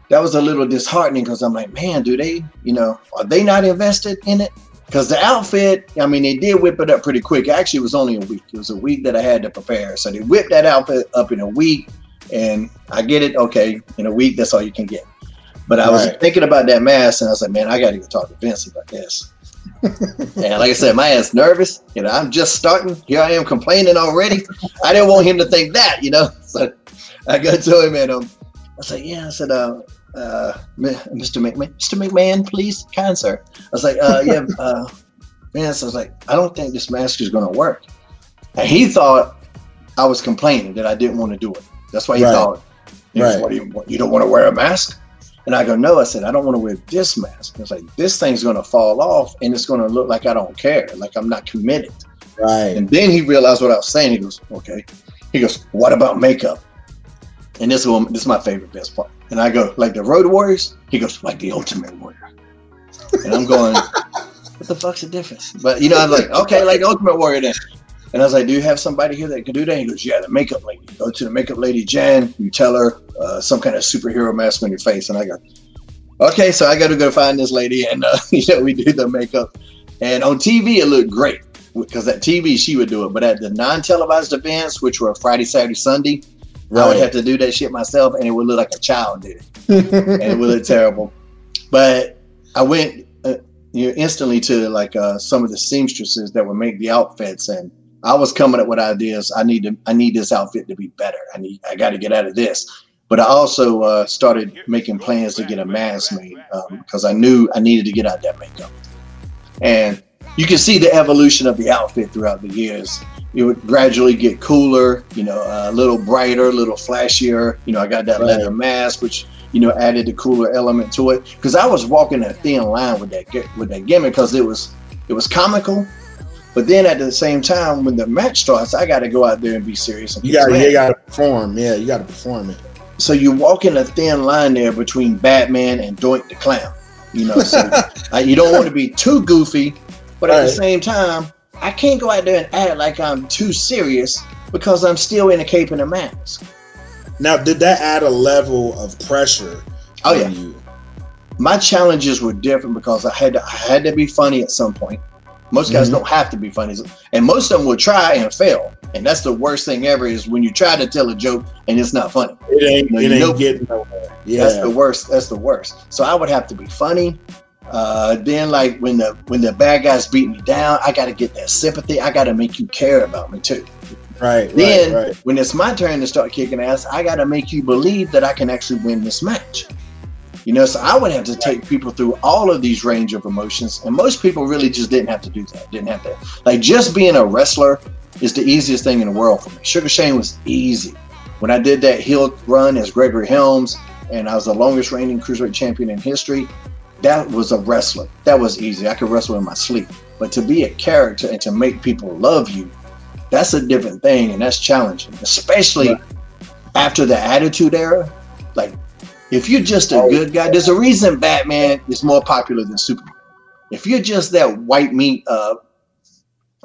that was a little disheartening because I'm like, man, do they, you know, are they not invested in it? Because the outfit, I mean, they did whip it up pretty quick. Actually, it was only a week. It was a week that I had to prepare. So they whipped that outfit up in a week, and I get it. Okay, in a week, that's all you can get. But I was Right. thinking about that mask, and I was like, man, I got to go talk to Vince about this. [LAUGHS] and like I said, my ass nervous. You know, I'm just starting. Here I am complaining already. I didn't want him to think that, you know. [LAUGHS] So I go to him and um, I said, yeah. I said, uh, uh, Mr. McMahon, Mr. McMahon, please, kind sir. I was like, uh, yeah, [LAUGHS] uh, man. So I was like, I don't think this mask is gonna work. And he thought I was complaining that I didn't want to do it. That's why he Right. thought, goes, Right. what do you, you don't want to wear a mask? And I go, no. I said, I don't want to wear this mask. It's like this thing's gonna fall off, and it's gonna look like I don't care, like I'm not committed. Right. And then he realized what I was saying. He goes, okay. He goes, what about makeup? And this one, this is my favorite best part. And I go, like the Road Warriors? He goes, like the Ultimate Warrior. And I'm going, [LAUGHS] what the fuck's the difference? But you know, I'm like, okay, like Ultimate Warrior then. And I was like, do you have somebody here that can do that? He goes, yeah, the makeup lady. Go to the makeup lady, Jan. You tell her uh, some kind of superhero mask on your face. And I go, okay, so I got to go find this lady, and uh, [LAUGHS] you know, we do the makeup. And on TV, it looked great because at TV she would do it, but at the non-televised events, which were Friday, Saturday, Sunday, I would have to do that shit myself, and it would look like a child did it, and it would look terrible. But I went uh, you know, instantly to like uh, some of the seamstresses that would make the outfits, and I was coming up with ideas. I need to, I need this outfit to be better. I need, I got to get out of this. But I also uh, started making plans to get a mask made because I knew I needed to get out that makeup. And you can see the evolution of the outfit throughout the years. It would gradually get cooler, you know, a little brighter, a little flashier. You know, I got that Right. leather mask, which you know added the cooler element to it. Because I was walking a thin line with that with that gimmick because it was it was comical, But then at the same time, when the match starts, I got to go out there and be serious. And You got you got to perform. Yeah, you got to perform it. So you walk in a thin line there between Batman and Doink the Clown. You know, so [LAUGHS] uh, you don't want to be too goofy, but at the same time, I can't go out there and act like I'm too serious because I'm still in a cape and a mask. Now, did that add a level of pressure? Oh on yeah, you? my challenges were different because I had to, I had to be funny at some point. Most guys Mhm. don't have to be funny, and most of them will try and fail. And that's the worst thing ever is when you try to tell a joke and it's not funny. It ain't. It ain't know- getting nowhere. Yeah, That's the worst. That's the worst. So I would have to be funny. Uh, then like when the when the bad guys beat me down, I got to get that sympathy. I got to make you care about me too. Right. Then right. Right. when it's my turn to start kicking ass, I got to make you believe that I can actually win this match. You know, so I would have to take people through all of these range of emotions, and most people really just didn't have to do that. Didn't have to like just being a wrestler is the easiest thing in the world for me. Sugar Shane was easy. When I did that heel run as Gregory Helms, and I was the longest reigning cruiserweight champion in history, that was a wrestler. That was easy. I could wrestle in my sleep. But to be a character and to make people love you, that's a different thing, and that's challenging, especially after the Attitude Era. Like, if you're just a good guy, there's a reason Batman is more popular than Superman. If you're just that white meat uh,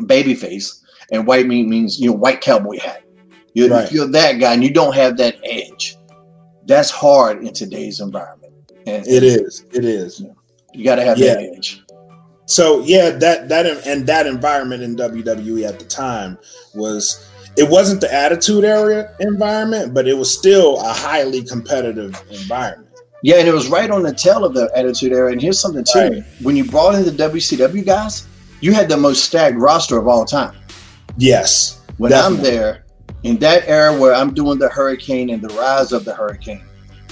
baby face, and white meat means you know white cowboy hat. You're, Right. If you're that guy and you don't have that edge, that's hard in today's environment. It is. It is. you got to have that edge. So yeah, that that and that environment in WWE at the time was it wasn't the attitude area environment, but it was still a highly competitive environment. Yeah, and it was right on the tail of the Attitude Era. And here's something too: Right. when you brought in the WCW guys, you had the most stacked roster of all time. Yes. when I'm there in that era where I'm doing the hurricane and the rise of the hurricane,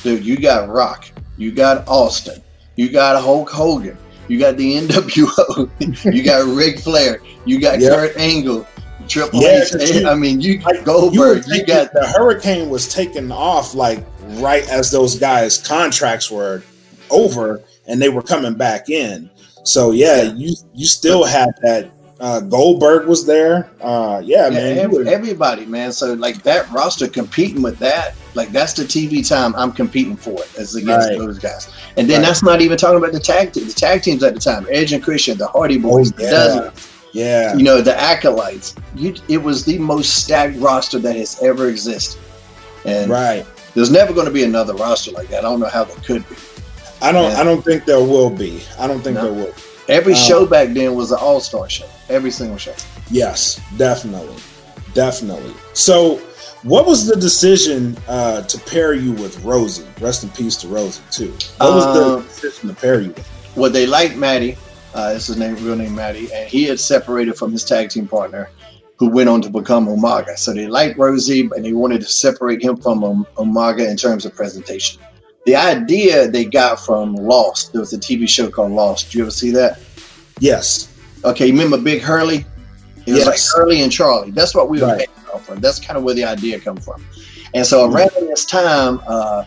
dude, you got Rock, you got Austin, you got Hulk Hogan, you got the [LAUGHS] NWO, you got Ric Flair, you got Yep. Kurt Angle, Triple Yeah, H. 'cause you- I mean, you Like, Goldberg, you, taking- got the hurricane was taken off like right as those guys' contracts were over and they were coming back in. So yeah, you you still had that. Uh, Goldberg was there. Uh, yeah, yeah, man. every- everybody, man. So like that roster competing with that, like that's the TV time I'm competing for it as against Right. those guys. And then Right. that's not even talking about the tag team, the tag teams at the time, Edge and Christian, the Hardy Boys, Oh, the yeah. Yeah. you know the acolytes you it was the most stacked roster that has ever existed and Right. there's never going to be another roster like that i don't know how there could be I don't. I don't think there will be. I don't think No. there will. Every Um, show back then was an all-star show every single show Yes, definitely, definitely. So, what was the decision uh, to pair you with Rosie? Rest in peace to Rosie too. What was the Um, decision to pair you with? well they liked maddie uh is his name real name maddie and he had separated from his tag team partner who went on to become Umaga. So they liked Rosie, and they wanted to separate him from um, Umaga in terms of presentation. The idea they got from Lost. There was a TV show called Lost. Did you ever see that? Yes, Okay, you remember Big Hurley? It was Yes. like Hurley and Charlie. That's what we were Right. off of. That's kind of where the idea come from. And so around this time, uh,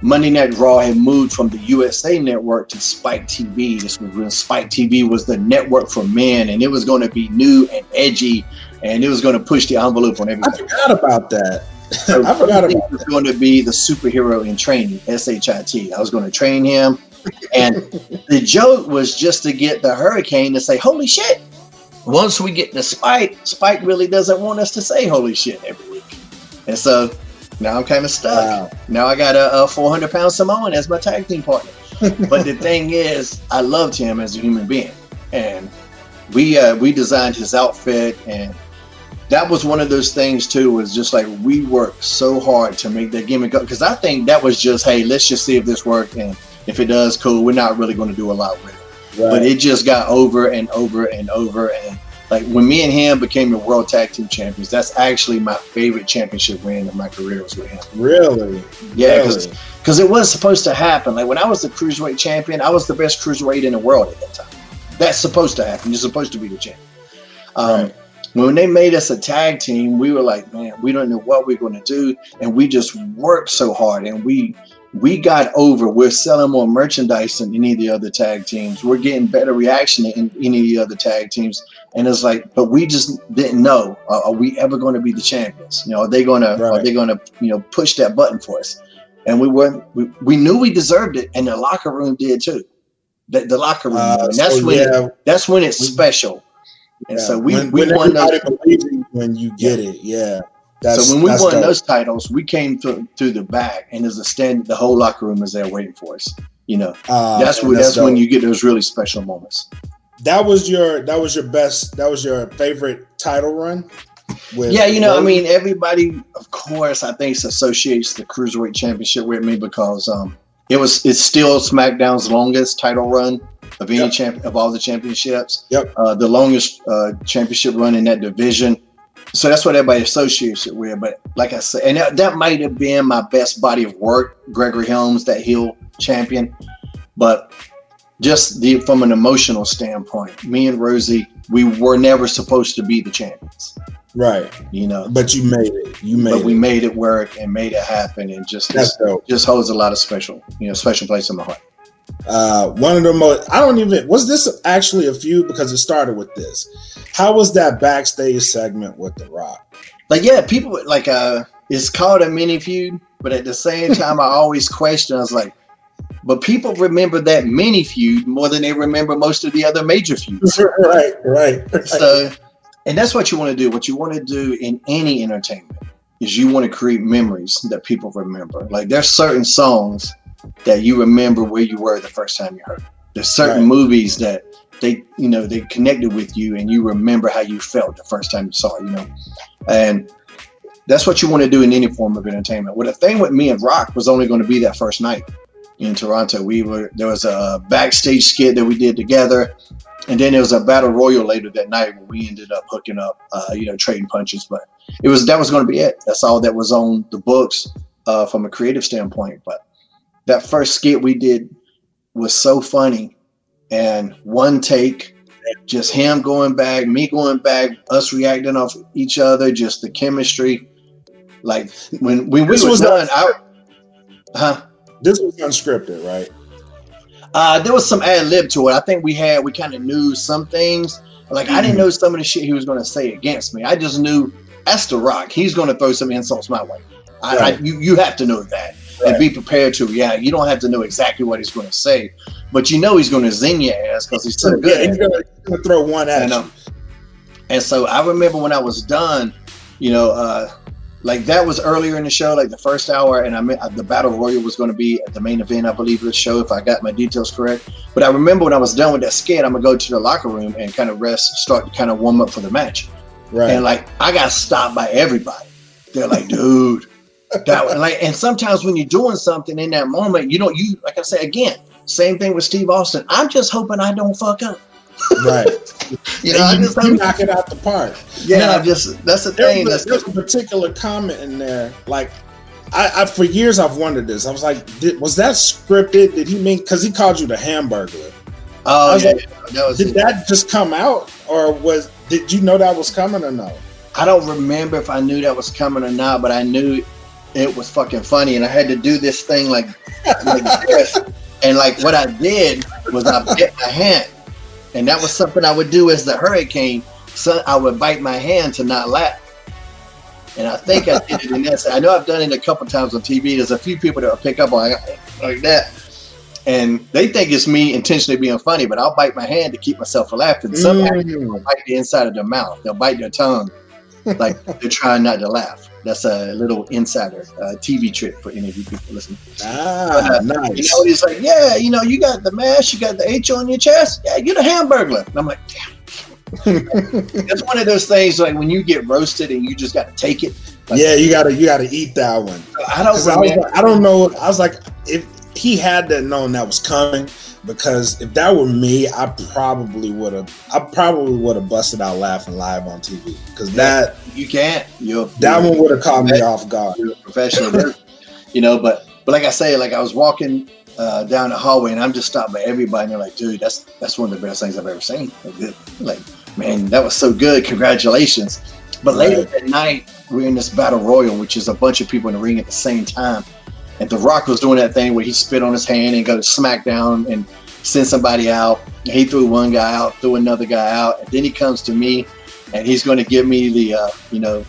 Monday Night Raw had moved from the USA Network to Spike TV. This was when Spike TV was the network for men, and it was going to be new and edgy, and it was going to push the envelope on everything. I forgot about that. So [LAUGHS] I forgot about was going to be the superhero in training, S-H-I-T. I was going to train him, and [LAUGHS] the joke was just to get the Hurricane to say, "Holy shit!" Once we get to Spike, Spike really doesn't want us to say "Holy shit" every week, and so now I'm kind of stuck. Wow. Now I got a, a 400 pound Samoan as my tag team partner. [LAUGHS] but the thing is, I loved him as a human being, and we uh, we designed his outfit, and that was one of those things too. Was just like we worked so hard to make that gimmick up because I think that was just hey, let's just see if this works, and if it does, cool. We're not really going to do a lot with it but it just got over and over and over and like when me and him became the world tag team champions that's actually my favorite championship win of my career was with him Really? yeah Really? because it was supposed to happen like when i was the cruiserweight champion i was the best cruiserweight in the world at that time that's supposed to happen you're supposed to be the champion um, Right. When they made us a tag team, we were like, man, we don't know what we're going to do, and we just worked so hard, and we we got over. We're selling more merchandise than any of the other tag teams. We're getting better reaction than any of the other tag teams, and it's like, but we just didn't know. Uh, are we ever going to be the champions? You know, are they going to are they going to you know push that button for us? And we weren't. We, we knew we deserved it, and the locker room did too. The, the locker room, Uh, and that's so, when yeah, that's when it's special. And yeah. so we when, we when won those. when you get it. Yeah. That's, so when we won dope. those titles, we came through through the back, and there's a stand. The whole locker room is there waiting for us. You know, Uh, that's when that's that's when you get those really special moments. that was your that was your best that was your favorite title run. With Yeah, you know, I mean, everybody, of course, I think associates the cruiserweight championship with me because um, it was it's still SmackDown's longest title run of any Yep. champ of all the championships. Yep. uh, the longest uh, championship run in that division. So that's what everybody associates it with. But like I said, and that, that might have been my best body of work, Gregory Helms, that heel champion. But just the from an emotional standpoint, me and Rosie, we were never supposed to be the champions. right, You know, but you made it. You made but we made it work and made it happen, and just That's dope. just holds a lot of special, you know, special place in my heart. Uh, one of the most. I don't even. Was this actually a feud because it started with this? How was that backstage segment with The Rock? Like, yeah, people like uh, it's called a mini feud, but at the same time, I always question. I was like, but people remember that mini feud more than they remember most of the other major feuds. [LAUGHS] right, right, right. so, and that's what you want to do. What you want to do in any entertainment is you want to create memories that people remember. Like, there's certain songs that you remember where you were the first time you heard. it. There's certain Right. movies that they, you know, they connected with you, and you remember how you felt the first time you saw it. You know, and that's what you want to do in any form of entertainment. Well, the thing with me and Rock was only going to be that first night in Toronto. We were there was a backstage skit that we did together, and then there was a battle royal later that night where we ended up hooking up, uh, you know, trading punches. But it was that was going to be it. That's all that was on the books uh, from a creative standpoint. But that first skit we did was so funny, and one take. Just him going back, me going back, us reacting off each other, just the chemistry. Like when when we This was, done, I, huh? This was unscripted, right? Uh, there was some ad lib to it. I think we had we kind of knew some things. Like I didn't know some of the shit he was going to say against me. I just knew that's the Rock. He's going to throw some insults my way. I, I, you you have to know that and be prepared to react. You don't have to know exactly what he's going to say, but you know he's going to zing your ass because he's so good. he's gonna, he's gonna throw one at And, you. um, and so I remember when I was done, you know, uh, like that was earlier in the show, like the first hour, and I mean, the battle royal was going to be at the main event, I believe, of the show, if I got my details correct. But I remember when I was done with that skit, I'm gonna go to the locker room and kind of rest, start to kind of warm up for the match. Right. And like I got stopped by everybody. They're like, dude, that like, and sometimes when you're doing something in that moment, you don't, you like I say again, same thing with Steve Austin. I'm just hoping I don't fuck up. right. [LAUGHS] You know, you, just you knock it out the park. yeah, Now, I just that's the thing. was, That's there's a particular comment in there. Like, I, I for years I've wondered this. I was like, did, was that scripted? Did he mean because he called you the Hamburglar? oh yeah, like, that Did that just come out, or was did you know that was coming or no? I don't remember if I knew that was coming or not, but I knew it was fucking funny, and I had to do this thing like, like this. And like what I did was I bit my hand, and that was something I would do as the hurricane. So I would bite my hand to not laugh. And I think I did it in this. I know I've done it a couple times on TV. There's a few people that will pick up on like that. And they think it's me intentionally being funny, but I'll bite my hand to keep myself from laughing. Some actors will Mm. bite the inside of their mouth. They'll bite their tongue, like they're trying not to laugh. That's a little insider uh, TV trick for any of you people listening. Ah, [LAUGHS] You nice. know, he's like, yeah, you know, you got the mash, you got the H on your chest. Yeah, you're the hamburglar. And I'm like, damn. [LAUGHS] It's one of those things like when you get roasted and you just got to take it. Like, yeah, you gotta you gotta eat that one. I don't I, was, I don't know. I was like, if he had to known that was coming, because if that were me, I probably would have. I probably would have busted out laughing live on TV because that You can't. You're that one would have caught me off guard. you're a professional. you know, but but like I say, like I was walking uh, down the hallway and I'm just stopped by everybody and they're like, dude, that's that's one of the best things I've ever seen. Like, man, that was so good. Congratulations. But later that night, we're in this battle royal, which is a bunch of people in the ring at the same time. And The Rock was doing that thing where he spit on his hand and go to SmackDown and send somebody out. He threw one guy out, threw another guy out, and then he comes to me, and he's going to give me the, uh, you know,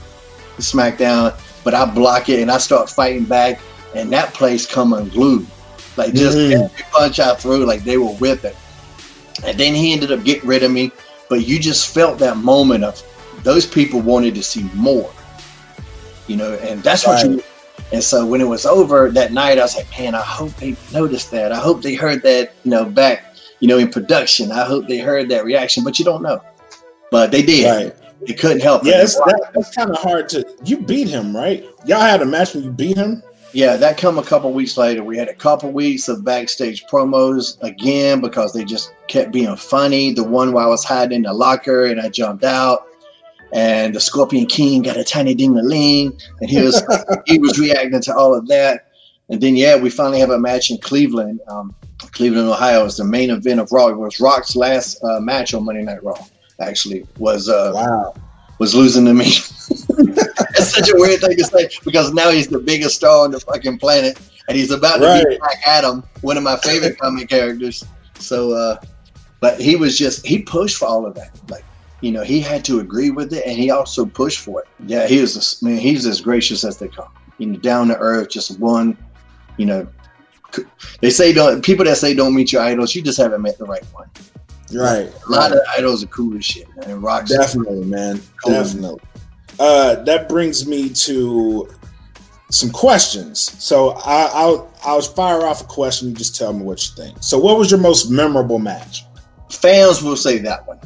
the SmackDown. But I block it and I start fighting back, and that place come unglued. Like just Mhm. every punch I threw, like they were whipping. And then he ended up getting rid of me. But you just felt that moment of those people wanted to see more. You know, and that's what you and so when it was over that night, I was like, man, I hope they noticed that. I hope they heard that, you know, back, you know, in production. I hope they heard that reaction, but you don't know. But they did. Right. They couldn't help Yeah, it. that, that's kind of hard to. You beat him, right? Y'all had a match when you beat him. Yeah, that come a couple weeks later. We had a couple weeks of backstage promos again because they just kept being funny. The one where I was hiding in the locker and I jumped out, and the Scorpion King got a tiny ding a ling, and he was [LAUGHS] he was reacting to all of that. And then yeah, we finally have a match in Cleveland, um, Cleveland, Ohio. It's the main event of Raw. It was Rock's last uh, match on Monday Night Raw. Actually, was uh, Wow. was losing to me. [LAUGHS] It's such a weird thing to say because now he's the biggest star on the fucking planet, and he's about to Right. be Black Adam, one of my favorite comic characters. So, uh, but he was just he pushed for all of that. Like, you know, he had to agree with it, and he also pushed for it. Yeah, he was man. He's as gracious as they come. You know, down to earth, just one. You know, they say don't people that say don't meet your idols. You just haven't met the right one. Right. A lot of idols are cool as shit, man. And Rock's Definitely, man. Cool. Definitely. Uh, that brings me to some questions. So I, I'll I'll fire off a question. You just tell me what you think. So, what was your most memorable match? fans will say that one.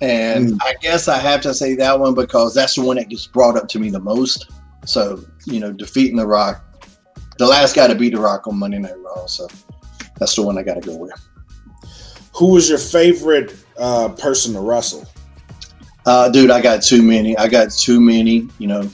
And Mm. I guess I have to say that one because that's the one that gets brought up to me the most. So, you know, defeating The Rock, the last guy to beat The Rock on Monday Night Raw. So that's the one I got to go with. Who was your favorite uh, person to wrestle? Uh, dude, I got too many. I got too many, you know,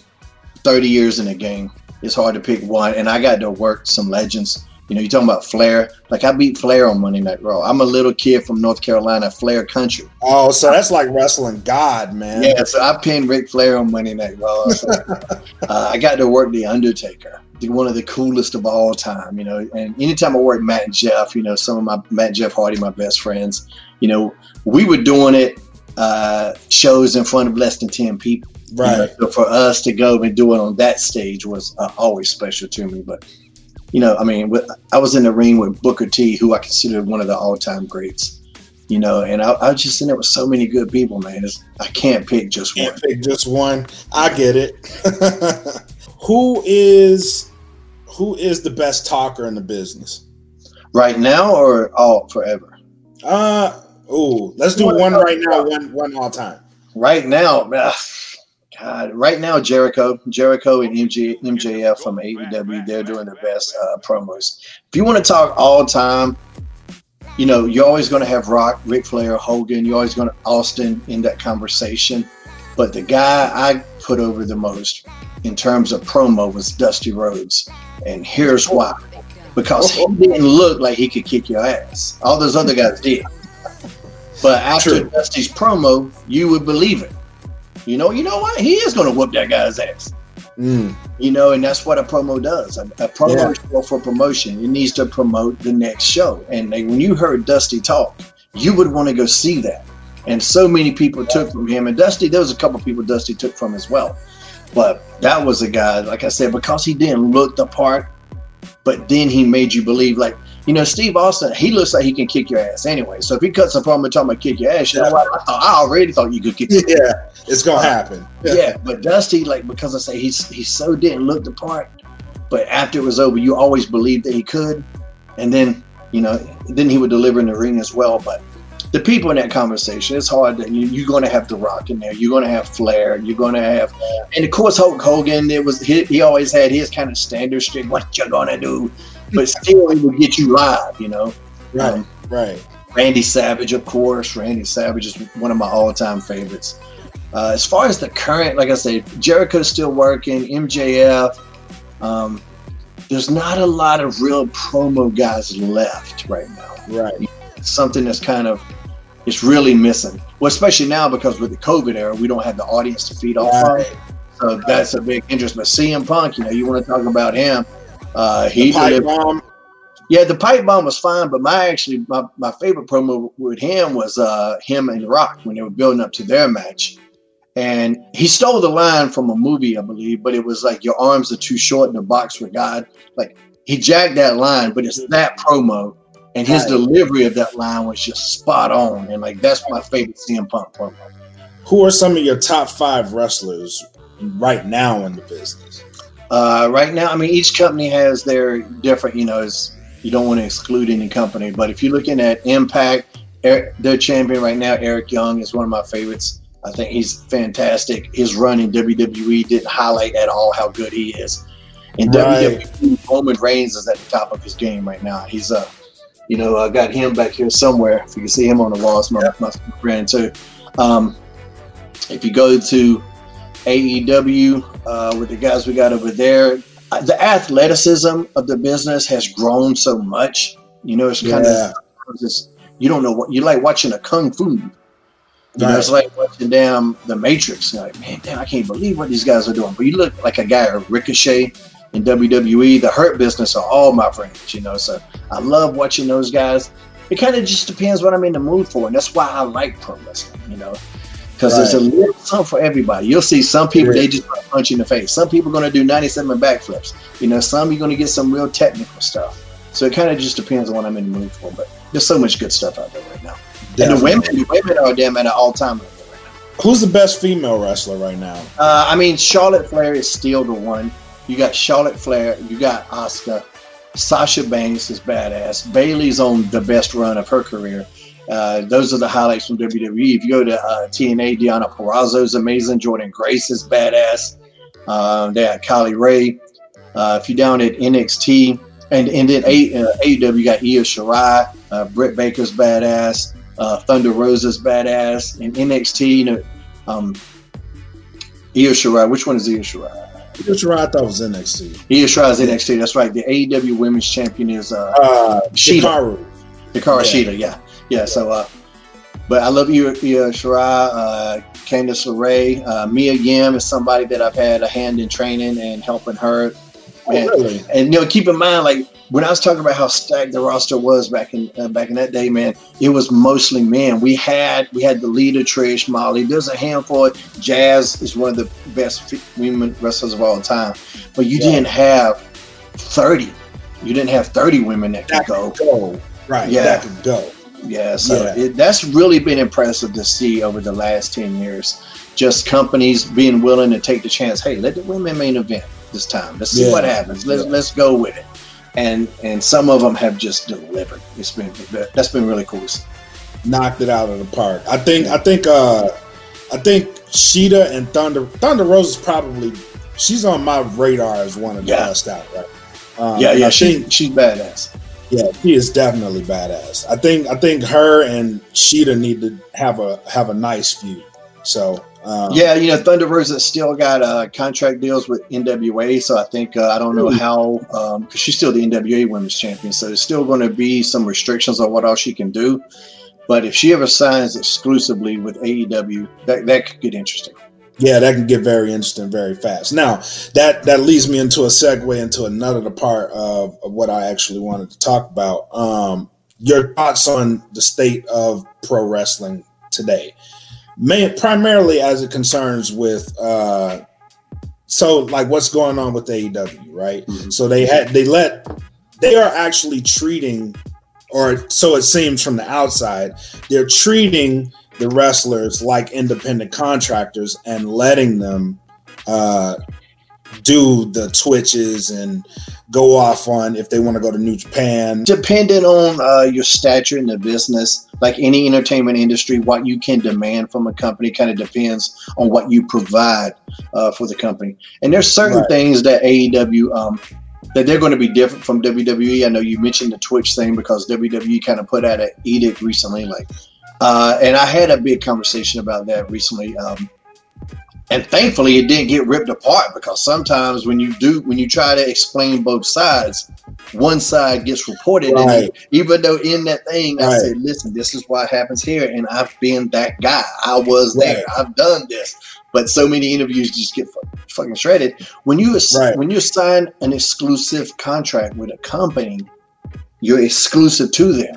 30 years in the game. It's hard to pick one. And I got to work some legends. You know, you're talking about Flair. Like, I beat Flair on Monday Night Raw. I'm a little kid from North Carolina, Flair country. Oh, so that's like wrestling God, man. Yeah, so I pinned Ric Flair on Monday Night Raw. [LAUGHS] So, uh, I got to work The Undertaker, one of the coolest of all time, you know. And anytime I work Matt and Jeff, you know, some of my Matt and Jeff Hardy, my best friends, you know, we were doing it uh, shows in front of less than 10 people. you know. Right. So for us to go and do it on that stage was uh, always special to me. But, you know, I mean, with, I was in the ring with Booker T, who I consider one of the all time greats. You know, and I, I was just in there with so many good people, man. It's, I can't pick just one. Can't pick just one. I get it. [LAUGHS] who is who is the best talker in the business? Right now or all forever? Uh oh, let's do one right now, one one all time. Right now, ugh, God, right now, Jericho, Jericho and MJ, MJF from AEW, they're doing their best uh, promos. If you want to talk all time, you know, you're always going to have Rock, Ric Flair, Hogan. You're always going to Austin in that conversation. But the guy I put over the most in terms of promo was Dusty Rhodes, and here's why: because he didn't look like he could kick your ass. All those other guys did. But after True. Dusty's promo, you would believe it. You know, you know what? He is going to whoop that guy's ass. Mm, You know, and that's what a promo does. A, a promo Yeah. is for- for promotion. It needs to promote the next show. And they, when you heard Dusty talk, you would want to go see that. And so many people took from him. And Dusty, there was a couple people Dusty took from as well. But that was a guy, like I said, because he didn't look the part, but then he made you believe, like, you know, Steve Austin, he looks like he can kick your ass anyway. So if he cuts a promo and talking about kick your ass, you know what? I, thought, I already thought you could kick [LAUGHS] yeah, it's gonna happen. [LAUGHS] yeah, but Dusty, like because I say he's he so didn't look the part, but after it was over, you always believed that he could, and then you know then he would deliver in the ring as well. But the people in that conversation, it's hard that you, you're going to have The Rock in there, you're going to have Flair, you're going to have, and of course Hulk Hogan. It was he, he always had his kind of standard shit. What you gonna do? But still, he would get you live, you know. Right, Um, right. Randy Savage, of course. Randy Savage is one of my all-time favorites. Uh, as far as the current, like I said, Jericho's still working. MJF. Um, there's not a lot of real promo guys left right now. Right. It's something that's kind of it's really missing. Well, especially now because with the COVID era, we don't have the audience to feed off Right. of. So that's a big interest. But CM Punk, you know, you want to talk about him. Uh, he The pipe delivered- bomb. yeah, the pipe bomb was fine, but my actually my, my favorite promo with him was uh him and Rock when they were building up to their match. And he stole the line from a movie, I believe, but it was like your arms are too short in the box with God. Like he jacked that line, but it's that promo and his Right. delivery of that line was just spot on. And like that's my favorite CM Punk promo. Who are some of your top five wrestlers right now in the business? Uh, right now, I mean, each company has their different, you know, you don't want to exclude any company, but if you're looking at Impact, Eric, their champion right now, Eric Young, is one of my favorites. I think he's fantastic. His run in WWE didn't highlight at all how good he is. In Right. WWE, Roman Reigns is at the top of his game right now. He's uh, you know, I got him back here somewhere. If you can see him on the wall, it's my, my friend too. Um, if you go to AEW uh, with the guys we got over there, uh, the athleticism of the business has grown so much. You know, it's kind Yeah. of it's, you don't know what you like watching a kung fu. You know, it's like watching damn the Matrix. You're like, man, damn, I can't believe what these guys are doing. But you look like a guy, of Ricochet in WWE, the Hurt Business are all my friends. You know, so I love watching those guys. It kind of just depends what I'm in the mood for, and that's why I like pro wrestling. You know, because there's a little something for everybody. You'll see some people Yeah. they just punch you in the face. Some people are going to do 97 backflips. You know, some you're going to get some real technical stuff. So it kind of just depends on what I'm in the mood for. But there's so much good stuff out there right now. And the women, the women are damn at an all time level right now. Who's the best female wrestler right now? Uh, I mean, Charlotte Flair is still the one. You got Charlotte Flair, you got Asuka, Sasha Banks is badass. Bayley's on the best run of her career. Uh, those are the highlights from WWE. If you go to uh, TNA, Deonna is amazing. Jordynne Grace is badass. Uh, they got Kylie Rae. Uh, if you're down at NXT, and and then A, uh, AEW, you got Io Shirai, uh, Britt Baker's badass, uh, Thunder Rosa's badass, and NXT, you know, um, Io Shirai. Which one is Io Shirai? Which Shirai, I thought was NXT. Io Shirai is NXT. That's right. The AEW Women's Champion is uh, Uh, Shida. Hikaru. Hikaru Yeah. Shida. Yeah, yeah. So, uh, but I love you, Io Shirai, uh, Candice LeRae, uh, Mia Yim is somebody that I've had a hand in training and helping her. Oh, And- really? And you know, keep in mind, like when I was talking about how stacked the roster was back in uh, back in that day, man, it was mostly men. We had we had the Lita Trish, Molly. There's a handful. Jazz is one of the best women wrestlers of all time, but you Yeah. didn't have thirty. You didn't have thirty women that could go. could go. Right. Yeah. That could go. Yeah, so Yeah. It, that's really been impressive to see over the last ten years. Just companies being willing to take the chance. Hey, let the women main event this time. Let's see Yeah. what happens. Let's Yeah. let's go with it. And and some of them have just delivered. It's been that's been really cool. to see. Knocked it out of the park. I think. I think. Uh, I think Shida and Thunder. Thunder Rose is probably. She's on my radar as one of the Yeah. best out. Right. Um, yeah, yeah, I she think- she's badass. Yeah, she is definitely badass. I think I think her and Shida need to have a have a nice feud. So um, Yeah, you know, Thunder Rosa still got uh, contract deals with NWA, so I think uh, I don't know how because she's still the NWA Women's Champion, so there's still going to be some restrictions on what all she can do. But if she ever signs exclusively with AEW, that that could get interesting. Yeah, that can get very interesting very fast. Now that that leads me into a segue into another part of, of what I actually wanted to talk about. Um, your thoughts on the state of pro wrestling today, Main, primarily as it concerns with. Uh, so like what's going on with AEW, right? Mhm. So they had they let they are actually treating, or so it seems from the outside, they're treating the wrestlers like independent contractors and letting them uh, do the twitches and go off on if they want to go to New Japan. Depending on uh, your stature in the business, like any entertainment industry, what you can demand from a company kind of depends on what you provide uh, for the company. And there's certain Right. things that AEW um, that they're going to be different from WWE. I know you mentioned the Twitch thing because WWE kind of put out an edict recently, like, uh, and I had a big conversation about that recently. Um, and thankfully it didn't get ripped apart because sometimes when you do when you try to explain both sides one side gets reported Right. even though in that thing i said listen this is what happens here and i've been that guy i was there i've done this but so many interviews just get fu- fucking shredded when you Right. when you sign an exclusive contract with a company you're exclusive to them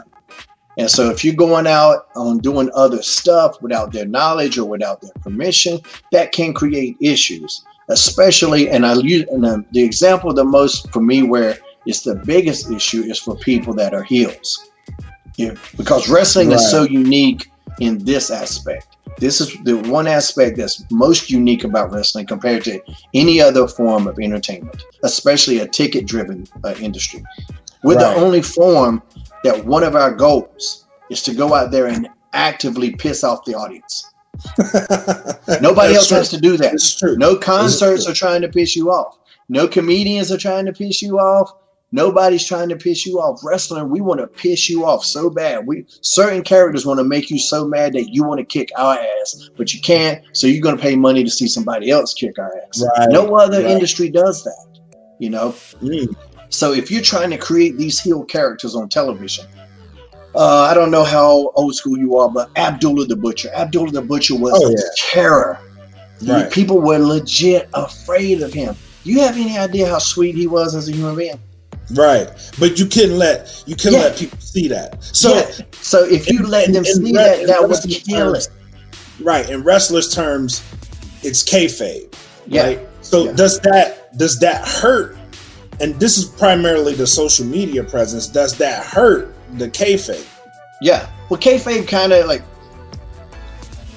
and so if you're going out on doing other stuff without their knowledge or without their permission, that can create issues. Especially, and I use and um, the example the most for me where it's the biggest issue is for people that are heels. Yeah, because wrestling Right. is so unique in this aspect. This is the one aspect that's most unique about wrestling compared to any other form of entertainment, especially a ticket driven uh, industry. We're Right. the only form that one of our goals is to go out there and actively piss off the audience. [LAUGHS] Nobody else has to do that. True. No concerts are trying to piss you off. No comedians are trying to piss you off. Nobody's trying to piss you off. Wrestling, we want to piss you off so bad. We certain characters want to make you so mad that you want to kick our ass, but you can't. So you're going to pay money to see somebody else kick our ass. Right. No other right. industry does that. You know, Mm. So if you're trying to create these heel characters on television, uh, I don't know how old school you are, but Abdullah the Butcher. Abdullah the Butcher was Oh, a yeah. terror. Right. People were legit afraid of him. You have any idea how sweet he was as a human being? Right. But you couldn't let you couldn't Yeah. let people see that. So Yeah. So if you in- let them in- see that, in that would wrestling kill terms, it. Right. In wrestlers' terms, it's kayfabe. Yeah. Right. So Yeah. does that does that hurt? And this is primarily the social media presence. Does that hurt the kayfabe? Yeah. Well, kayfabe kind of like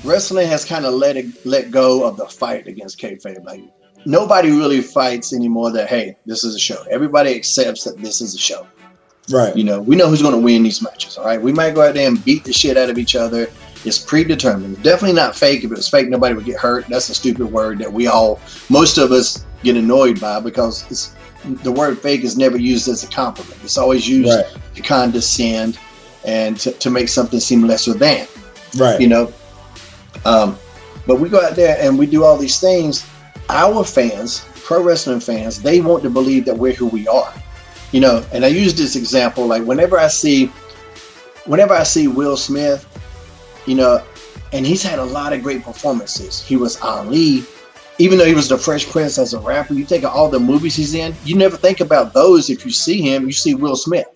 wrestling has kind of let it let go of the fight against kayfabe. Like nobody really fights anymore. That hey, this is a show. Everybody accepts that this is a show. Right. You know, we know who's going to win these matches. All right, we might go out there and beat the shit out of each other. It's predetermined. Definitely not fake. If it was fake, nobody would get hurt. That's a stupid word that we all, most of us, get annoyed by because it's the word fake is never used as a compliment. It's always used Right. to condescend and to, to make something seem lesser than Right. you know. Um, but we go out there and we do all these things. Our fans, pro wrestling fans, they want to believe that we're who we are, you know. And I use this example like whenever I see, whenever I see Will Smith, you know, and he's had a lot of great performances. He was Ali, even though he was the Fresh Prince as a rapper. You think of all the movies he's in, you never think about those. If you see him, you see Will Smith.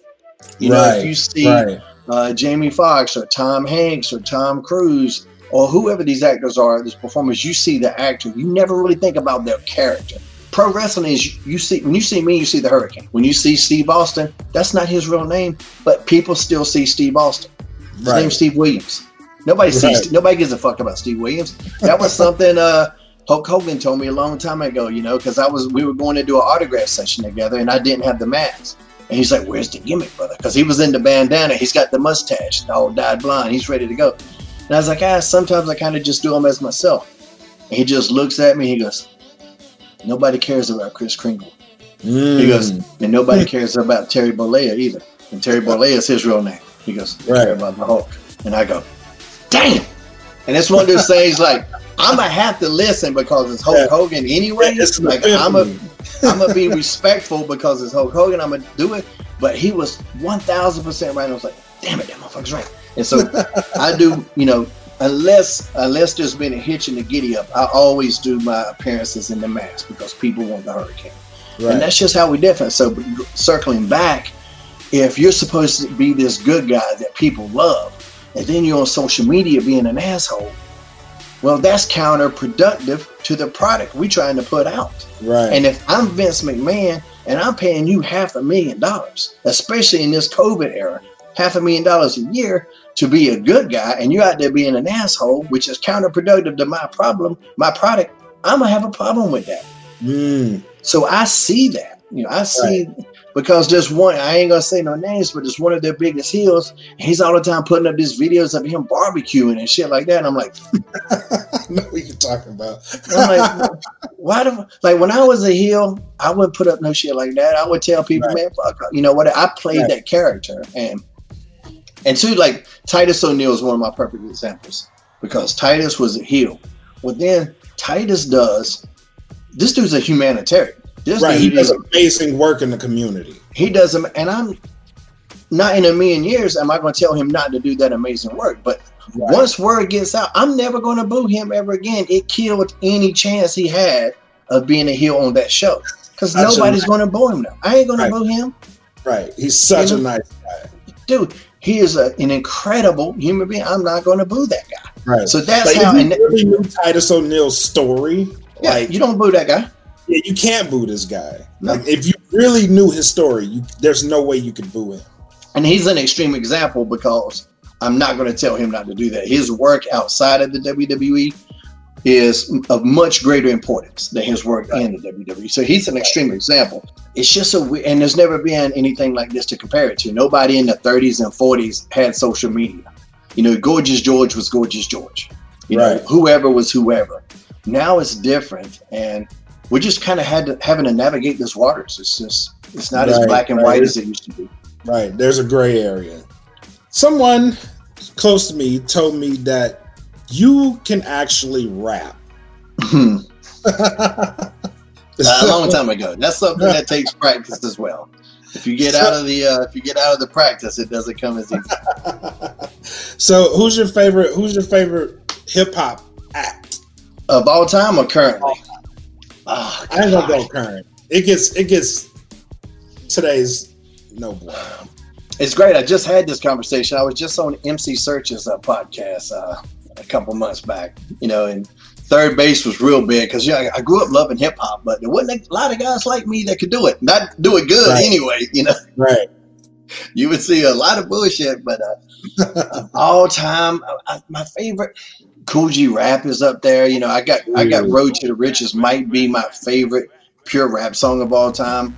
You know, if you see right. uh, Jamie Foxx or Tom Hanks or Tom Cruise or whoever these actors are, these performers, you see the actor. You never really think about their character. Pro wrestling is you see when you see me, you see the Hurricane. When you see Steve Austin, that's not his real name, but people still see Steve Austin. His Right. name's Steve Williams. Nobody sees. Right. Nobody gives a fuck about Steve Williams. That was something uh, Hulk Hogan told me a long time ago. You know, because I was we were going to do an autograph session together, and I didn't have the mask. And he's like, "Where's the gimmick, brother?" Because he was in the bandana. He's got the mustache, all dyed blonde. He's ready to go. And I was like, "Ah, sometimes I kind of just do them as myself." And he just looks at me. He goes, "Nobody cares about Chris Kringle." He Mm. goes, and nobody cares about Terry Bollea either. And Terry Bollea is his real name. He goes, Right. about the Hulk. And I go, damn. And it's one of those things like, I'm to have to listen because it's Hulk Yeah. Hogan anyway. Yeah, it's like, I'm epiphany. I'm to be respectful because it's Hulk Hogan. I'm to do it. But he was 1,000% right. I was like, damn it, that motherfucker's right. And so [LAUGHS] I do, you know, unless unless there's been a hitch in the giddy up, I always do my appearances in the mask because people want the hurricane. Right. And that's just how we different. So circling back, if you're supposed to be this good guy that people love, and then you're on social media being an asshole, well, that's counterproductive to the product we're trying to put out. right. And if I'm Vince McMahon and I'm paying you half a million dollars, especially in this COVID era, half a million dollars a year to be a good guy, and you're out there being an asshole, which is counterproductive to my problem, my product, I'm gonna have a problem with that. Mm. So I see that. You know, I see because there's one, I ain't gonna say no names, but there's one of their biggest heels. and He's all the time putting up these videos of him barbecuing and shit like that. And I'm like, [LAUGHS] I know what you're talking about. I'm like, [LAUGHS] why the like when I was a heel, I wouldn't put up no shit like that. I would tell people, Right. man, fuck up. You know what? I played Right. that character. And and two, like Titus O'Neil is one of my perfect examples because Titus was a heel. Well then Titus does. This dude's a humanitarian. This Right. He does amazing work in the community. he does and I'm not in a million years am I going to tell him not to do that amazing work. But Right. once word gets out, I'm never going to boo him ever again. It killed any chance he had of being a heel on that show because nobody's going to boo him now. I ain't going Right. to boo him, Right. He's such You a nice guy. dude. He is a, an incredible human being. I'm not going to boo that guy. Right. So that's like, how. And really knew Titus O'Neil's story, yeah, like you don't boo that guy. Yeah, you can't boo this guy. Like if you really knew his story, you, there's no way you could boo him. And he's an extreme example because I'm not going to tell him not to do that. His work outside of the WWE is of much greater importance than his work in the WWE. So he's an extreme example. It's just a and there's never been anything like this to compare it to. Nobody in the 30s and 40s had social media. You know, Gorgeous George was Gorgeous George. You know, whoever was whoever. Now it's different, and we just kind of had to having to navigate this waters. It's just it's not as black and right. white as it used to be. Right. There's a gray area. Someone close to me told me that you can actually rap. [LAUGHS] a long time ago. That's something that takes practice as well. If you get out of the uh, if you get out of the practice, it doesn't come as easy. [LAUGHS] so who's your favorite who's your favorite hip hop act? Of all time or currently? Oh, I ain't gonna go current. It gets it gets today's no boy. It's great. I just had this conversation. I was just on MC Serch's uh, podcast uh, a couple months back. You know, and 3rd Bass was real big because yeah, I grew up loving hip hop, but there wasn't a lot of guys like me that could do it. Not do it good Right. anyway. You know. Right. [LAUGHS] you would see a lot of bullshit, but uh, [LAUGHS] all time, I, I, my favorite Kool G Rap is up there. You know, I got I got Road to the Riches might be my favorite pure rap song of all time,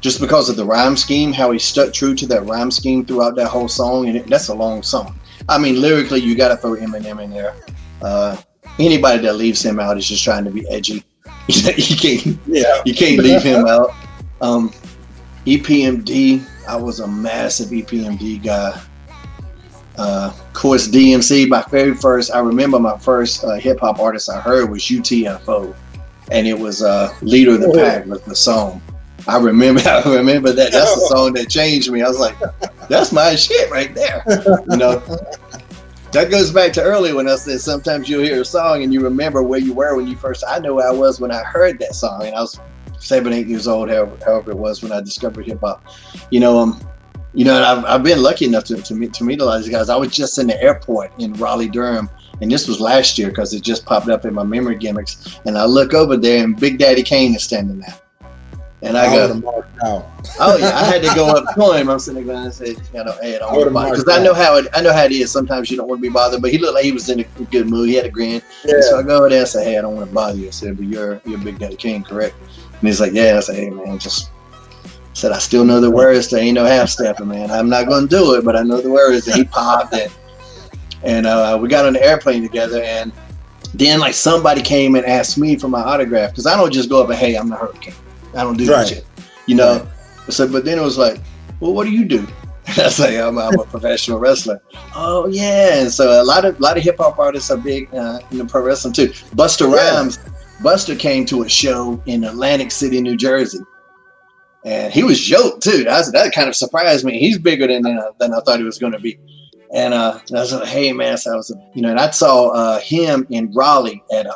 just because of the rhyme scheme, how he stuck true to that rhyme scheme throughout that whole song, and it, that's a long song. I mean, lyrically, you got to throw Eminem in there. Uh, anybody that leaves him out is just trying to be edgy. [LAUGHS] you can't Yeah. you can't leave him out. Um, EPMD, I was a massive EPMD guy. Uh, course, DMC. My very first, I remember my first uh, hip hop artist I heard was UTFO, and it was uh, "Leader of the Pack" was the song. I remember, [LAUGHS] I remember that. That's the [LAUGHS] song that changed me. I was like, "That's my shit right there." You know, that goes back to earlier when I said sometimes you'll hear a song and you remember where you were when you first. I know where I was when I heard that song, and I was seven, eight years old, however, however it was when I discovered hip hop. You know, um, you know, I've, I've been lucky enough to, to meet to meet a lot of these guys. I was just in the airport in Raleigh, Durham, and this was last year because it just popped up in my memory gimmicks. And I look over there, and Big Daddy Kane is standing there, and I I go, would have marked out. Oh yeah, I had to go up [LAUGHS] to him. I'm sitting there and say, you know, hey, I don't want to because I know how it. I know how it is. Sometimes you don't want to be bothered, but he looked like he was in a good mood. He had a grin. Yeah. So I go over there and say, hey, I don't want to bother you. I said, but you're you're Big Daddy King, correct? And he's like, yeah. I said, hey man, just said I still know the words to ain't no half stepping, man. I'm not gonna do it, but I know the words. And he popped it, and uh, we got on the airplane together and. Then, like somebody came and asked me for my autograph because I don't just go up and hey, I'm the Hurricane. I don't do Right. that shit, you know. So, but then it was like, well, what do you do? [LAUGHS] I say, I'm, I'm a professional wrestler. Oh yeah, and so a lot of lot of hip hop artists are big uh, in the pro wrestling too. Busta Yeah. Rhymes, Busta came to a show in Atlantic City, New Jersey, and he was yoked too. That's, that kind of surprised me. He's bigger than uh, than I thought he was going to be. And uh, I was like, hey man, so I was, you know, and I saw uh, him in Raleigh at uh,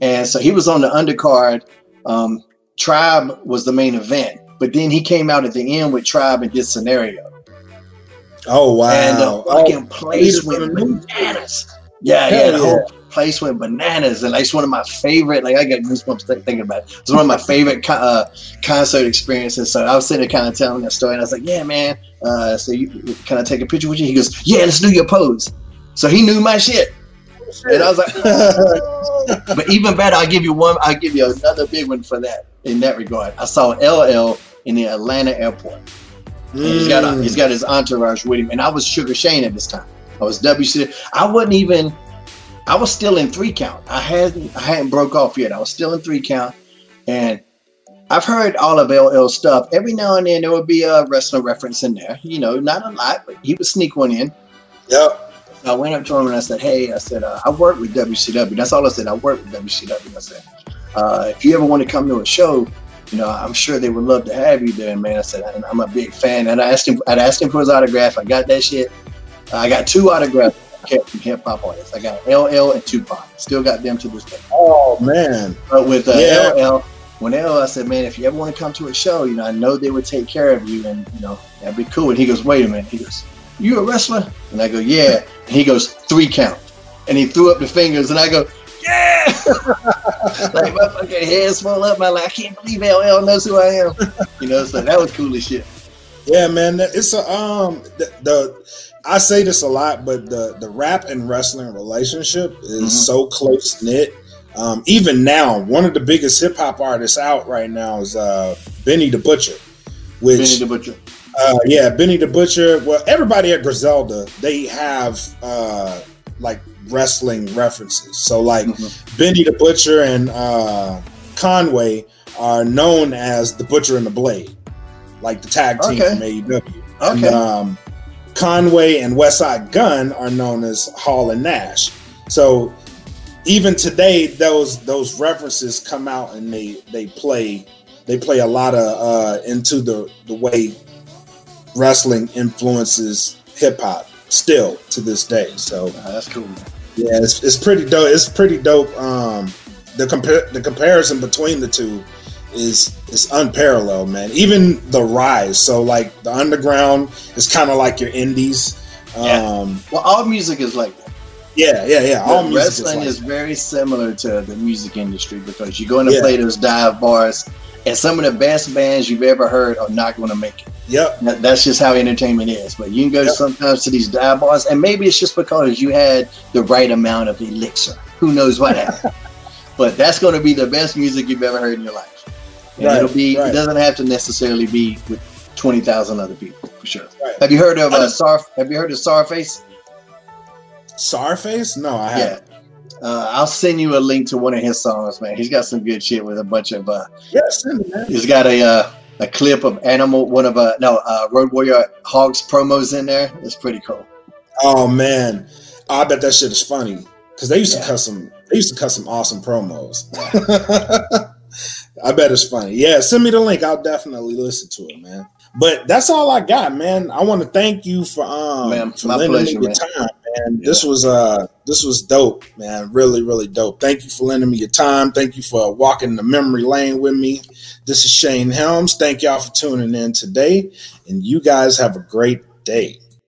and so he was on the undercard. Um, Tribe was the main event, but then he came out at the end with Tribe and this scenario, Oh wow. and the Oh, place went bananas. Yeah, Hell yeah, the whole place went bananas, and like, it's one of my favorite. Like I get goosebumps th- thinking about it. It's one of my favorite co- uh, concert experiences. So I was sitting there kind of telling that story, and I was like, "Yeah, man. Uh, so you can I take a picture with you?" He goes, "Yeah, let's do your pose." So he knew my shit, and I was like, [LAUGHS] but even better, I'll give you one. I'll give you another big one for that. In that regard, I saw LL in the Atlanta airport. And he's got Mm. he's got his entourage with him, and I was Sugar Shane at this time. I was WC. I wasn't even. I was still in three count. I hadn't I hadn't broke off yet. I was still in three count, and I've heard all of LL stuff. Every now and then there would be a wrestling reference in there. You know, not a lot, but he would sneak one in. Yep. I went up to him and I said, "Hey, I said uh, I work with WCW. That's all I said. I work with WCW. I said, uh, if you ever want to come to a show, you know, I'm sure they would love to have you there, man. I said, I'm a big fan. And I asked him, I'd asked him for his autograph. I got that shit. I got two autographs kept from hip hop artists. I got LL and Tupac. Still got them to this day. Oh, man. But with uh, yeah. LL, when LL, I said, man, if you ever want to come to a show, you know, I know they would take care of you and, you know, that'd be cool. And he goes, wait a minute. He goes, you a wrestler? And I go, yeah. And he goes, three count. And he threw up the fingers and I go, yeah. [LAUGHS] like my fucking head swelled up. My like, I can't believe LL knows who I am. You know, so that was cool as shit. Yeah, man. It's a um the, the I say this a lot, but the the rap and wrestling relationship is mm-hmm. so close knit. Um, even now, one of the biggest hip hop artists out right now is uh, Benny the Butcher. Which, Benny the Butcher. Uh, yeah, Benny the Butcher. Well, everybody at Griselda, they have uh, like wrestling references. So like mm-hmm. Benny the Butcher and uh, Conway are known as the Butcher and the Blade, like the tag team okay. from AEW. Okay. And, um, Conway and Westside Gunn are known as Hall and Nash. So even today, those those references come out and they they play they play a lot of uh, into the the way wrestling influences hip hop still to this day. So oh, that's cool. Yeah, it's, it's pretty dope. It's pretty dope. Um, the compare the comparison between the two is is unparalleled, man. Even the rise. So like the underground is kind of like your indies. Yeah. Um, well, all music is like that. Yeah, yeah, yeah. All music wrestling is, like is very similar to the music industry because you're going to yeah. play those dive bars, and some of the best bands you've ever heard are not going to make it. Yep. That, that's just how entertainment is. But you can go yep. sometimes to these dive bars, and maybe it's just because you had the right amount of elixir. Who knows what happened? [LAUGHS] but that's going to be the best music you've ever heard in your life. And right, it'll be. Right. It doesn't have to necessarily be with twenty thousand other people for sure. Right. Have you heard of uh, Sar? Have you heard of Czarface? Czarface? No, I haven't. Yeah. Uh, I'll send you a link to one of his songs, man. He's got some good shit with a bunch of. Uh, yes, yeah, he's got a uh, a clip of Animal, one of uh no uh, Road Warrior Hawk's promos in there. It's pretty cool. Oh man, I bet that shit is funny because they used yeah. to cut some. They used to cut some awesome promos. [LAUGHS] I bet it's funny. Yeah, send me the link. I'll definitely listen to it, man. But that's all I got, man. I want to thank you for um man, for lending pleasure, me your man. time, man. Yeah. This was uh this was dope, man. Really, really dope. Thank you for lending me your time. Thank you for walking the memory lane with me. This is Shane Helms. Thank y'all for tuning in today, and you guys have a great day.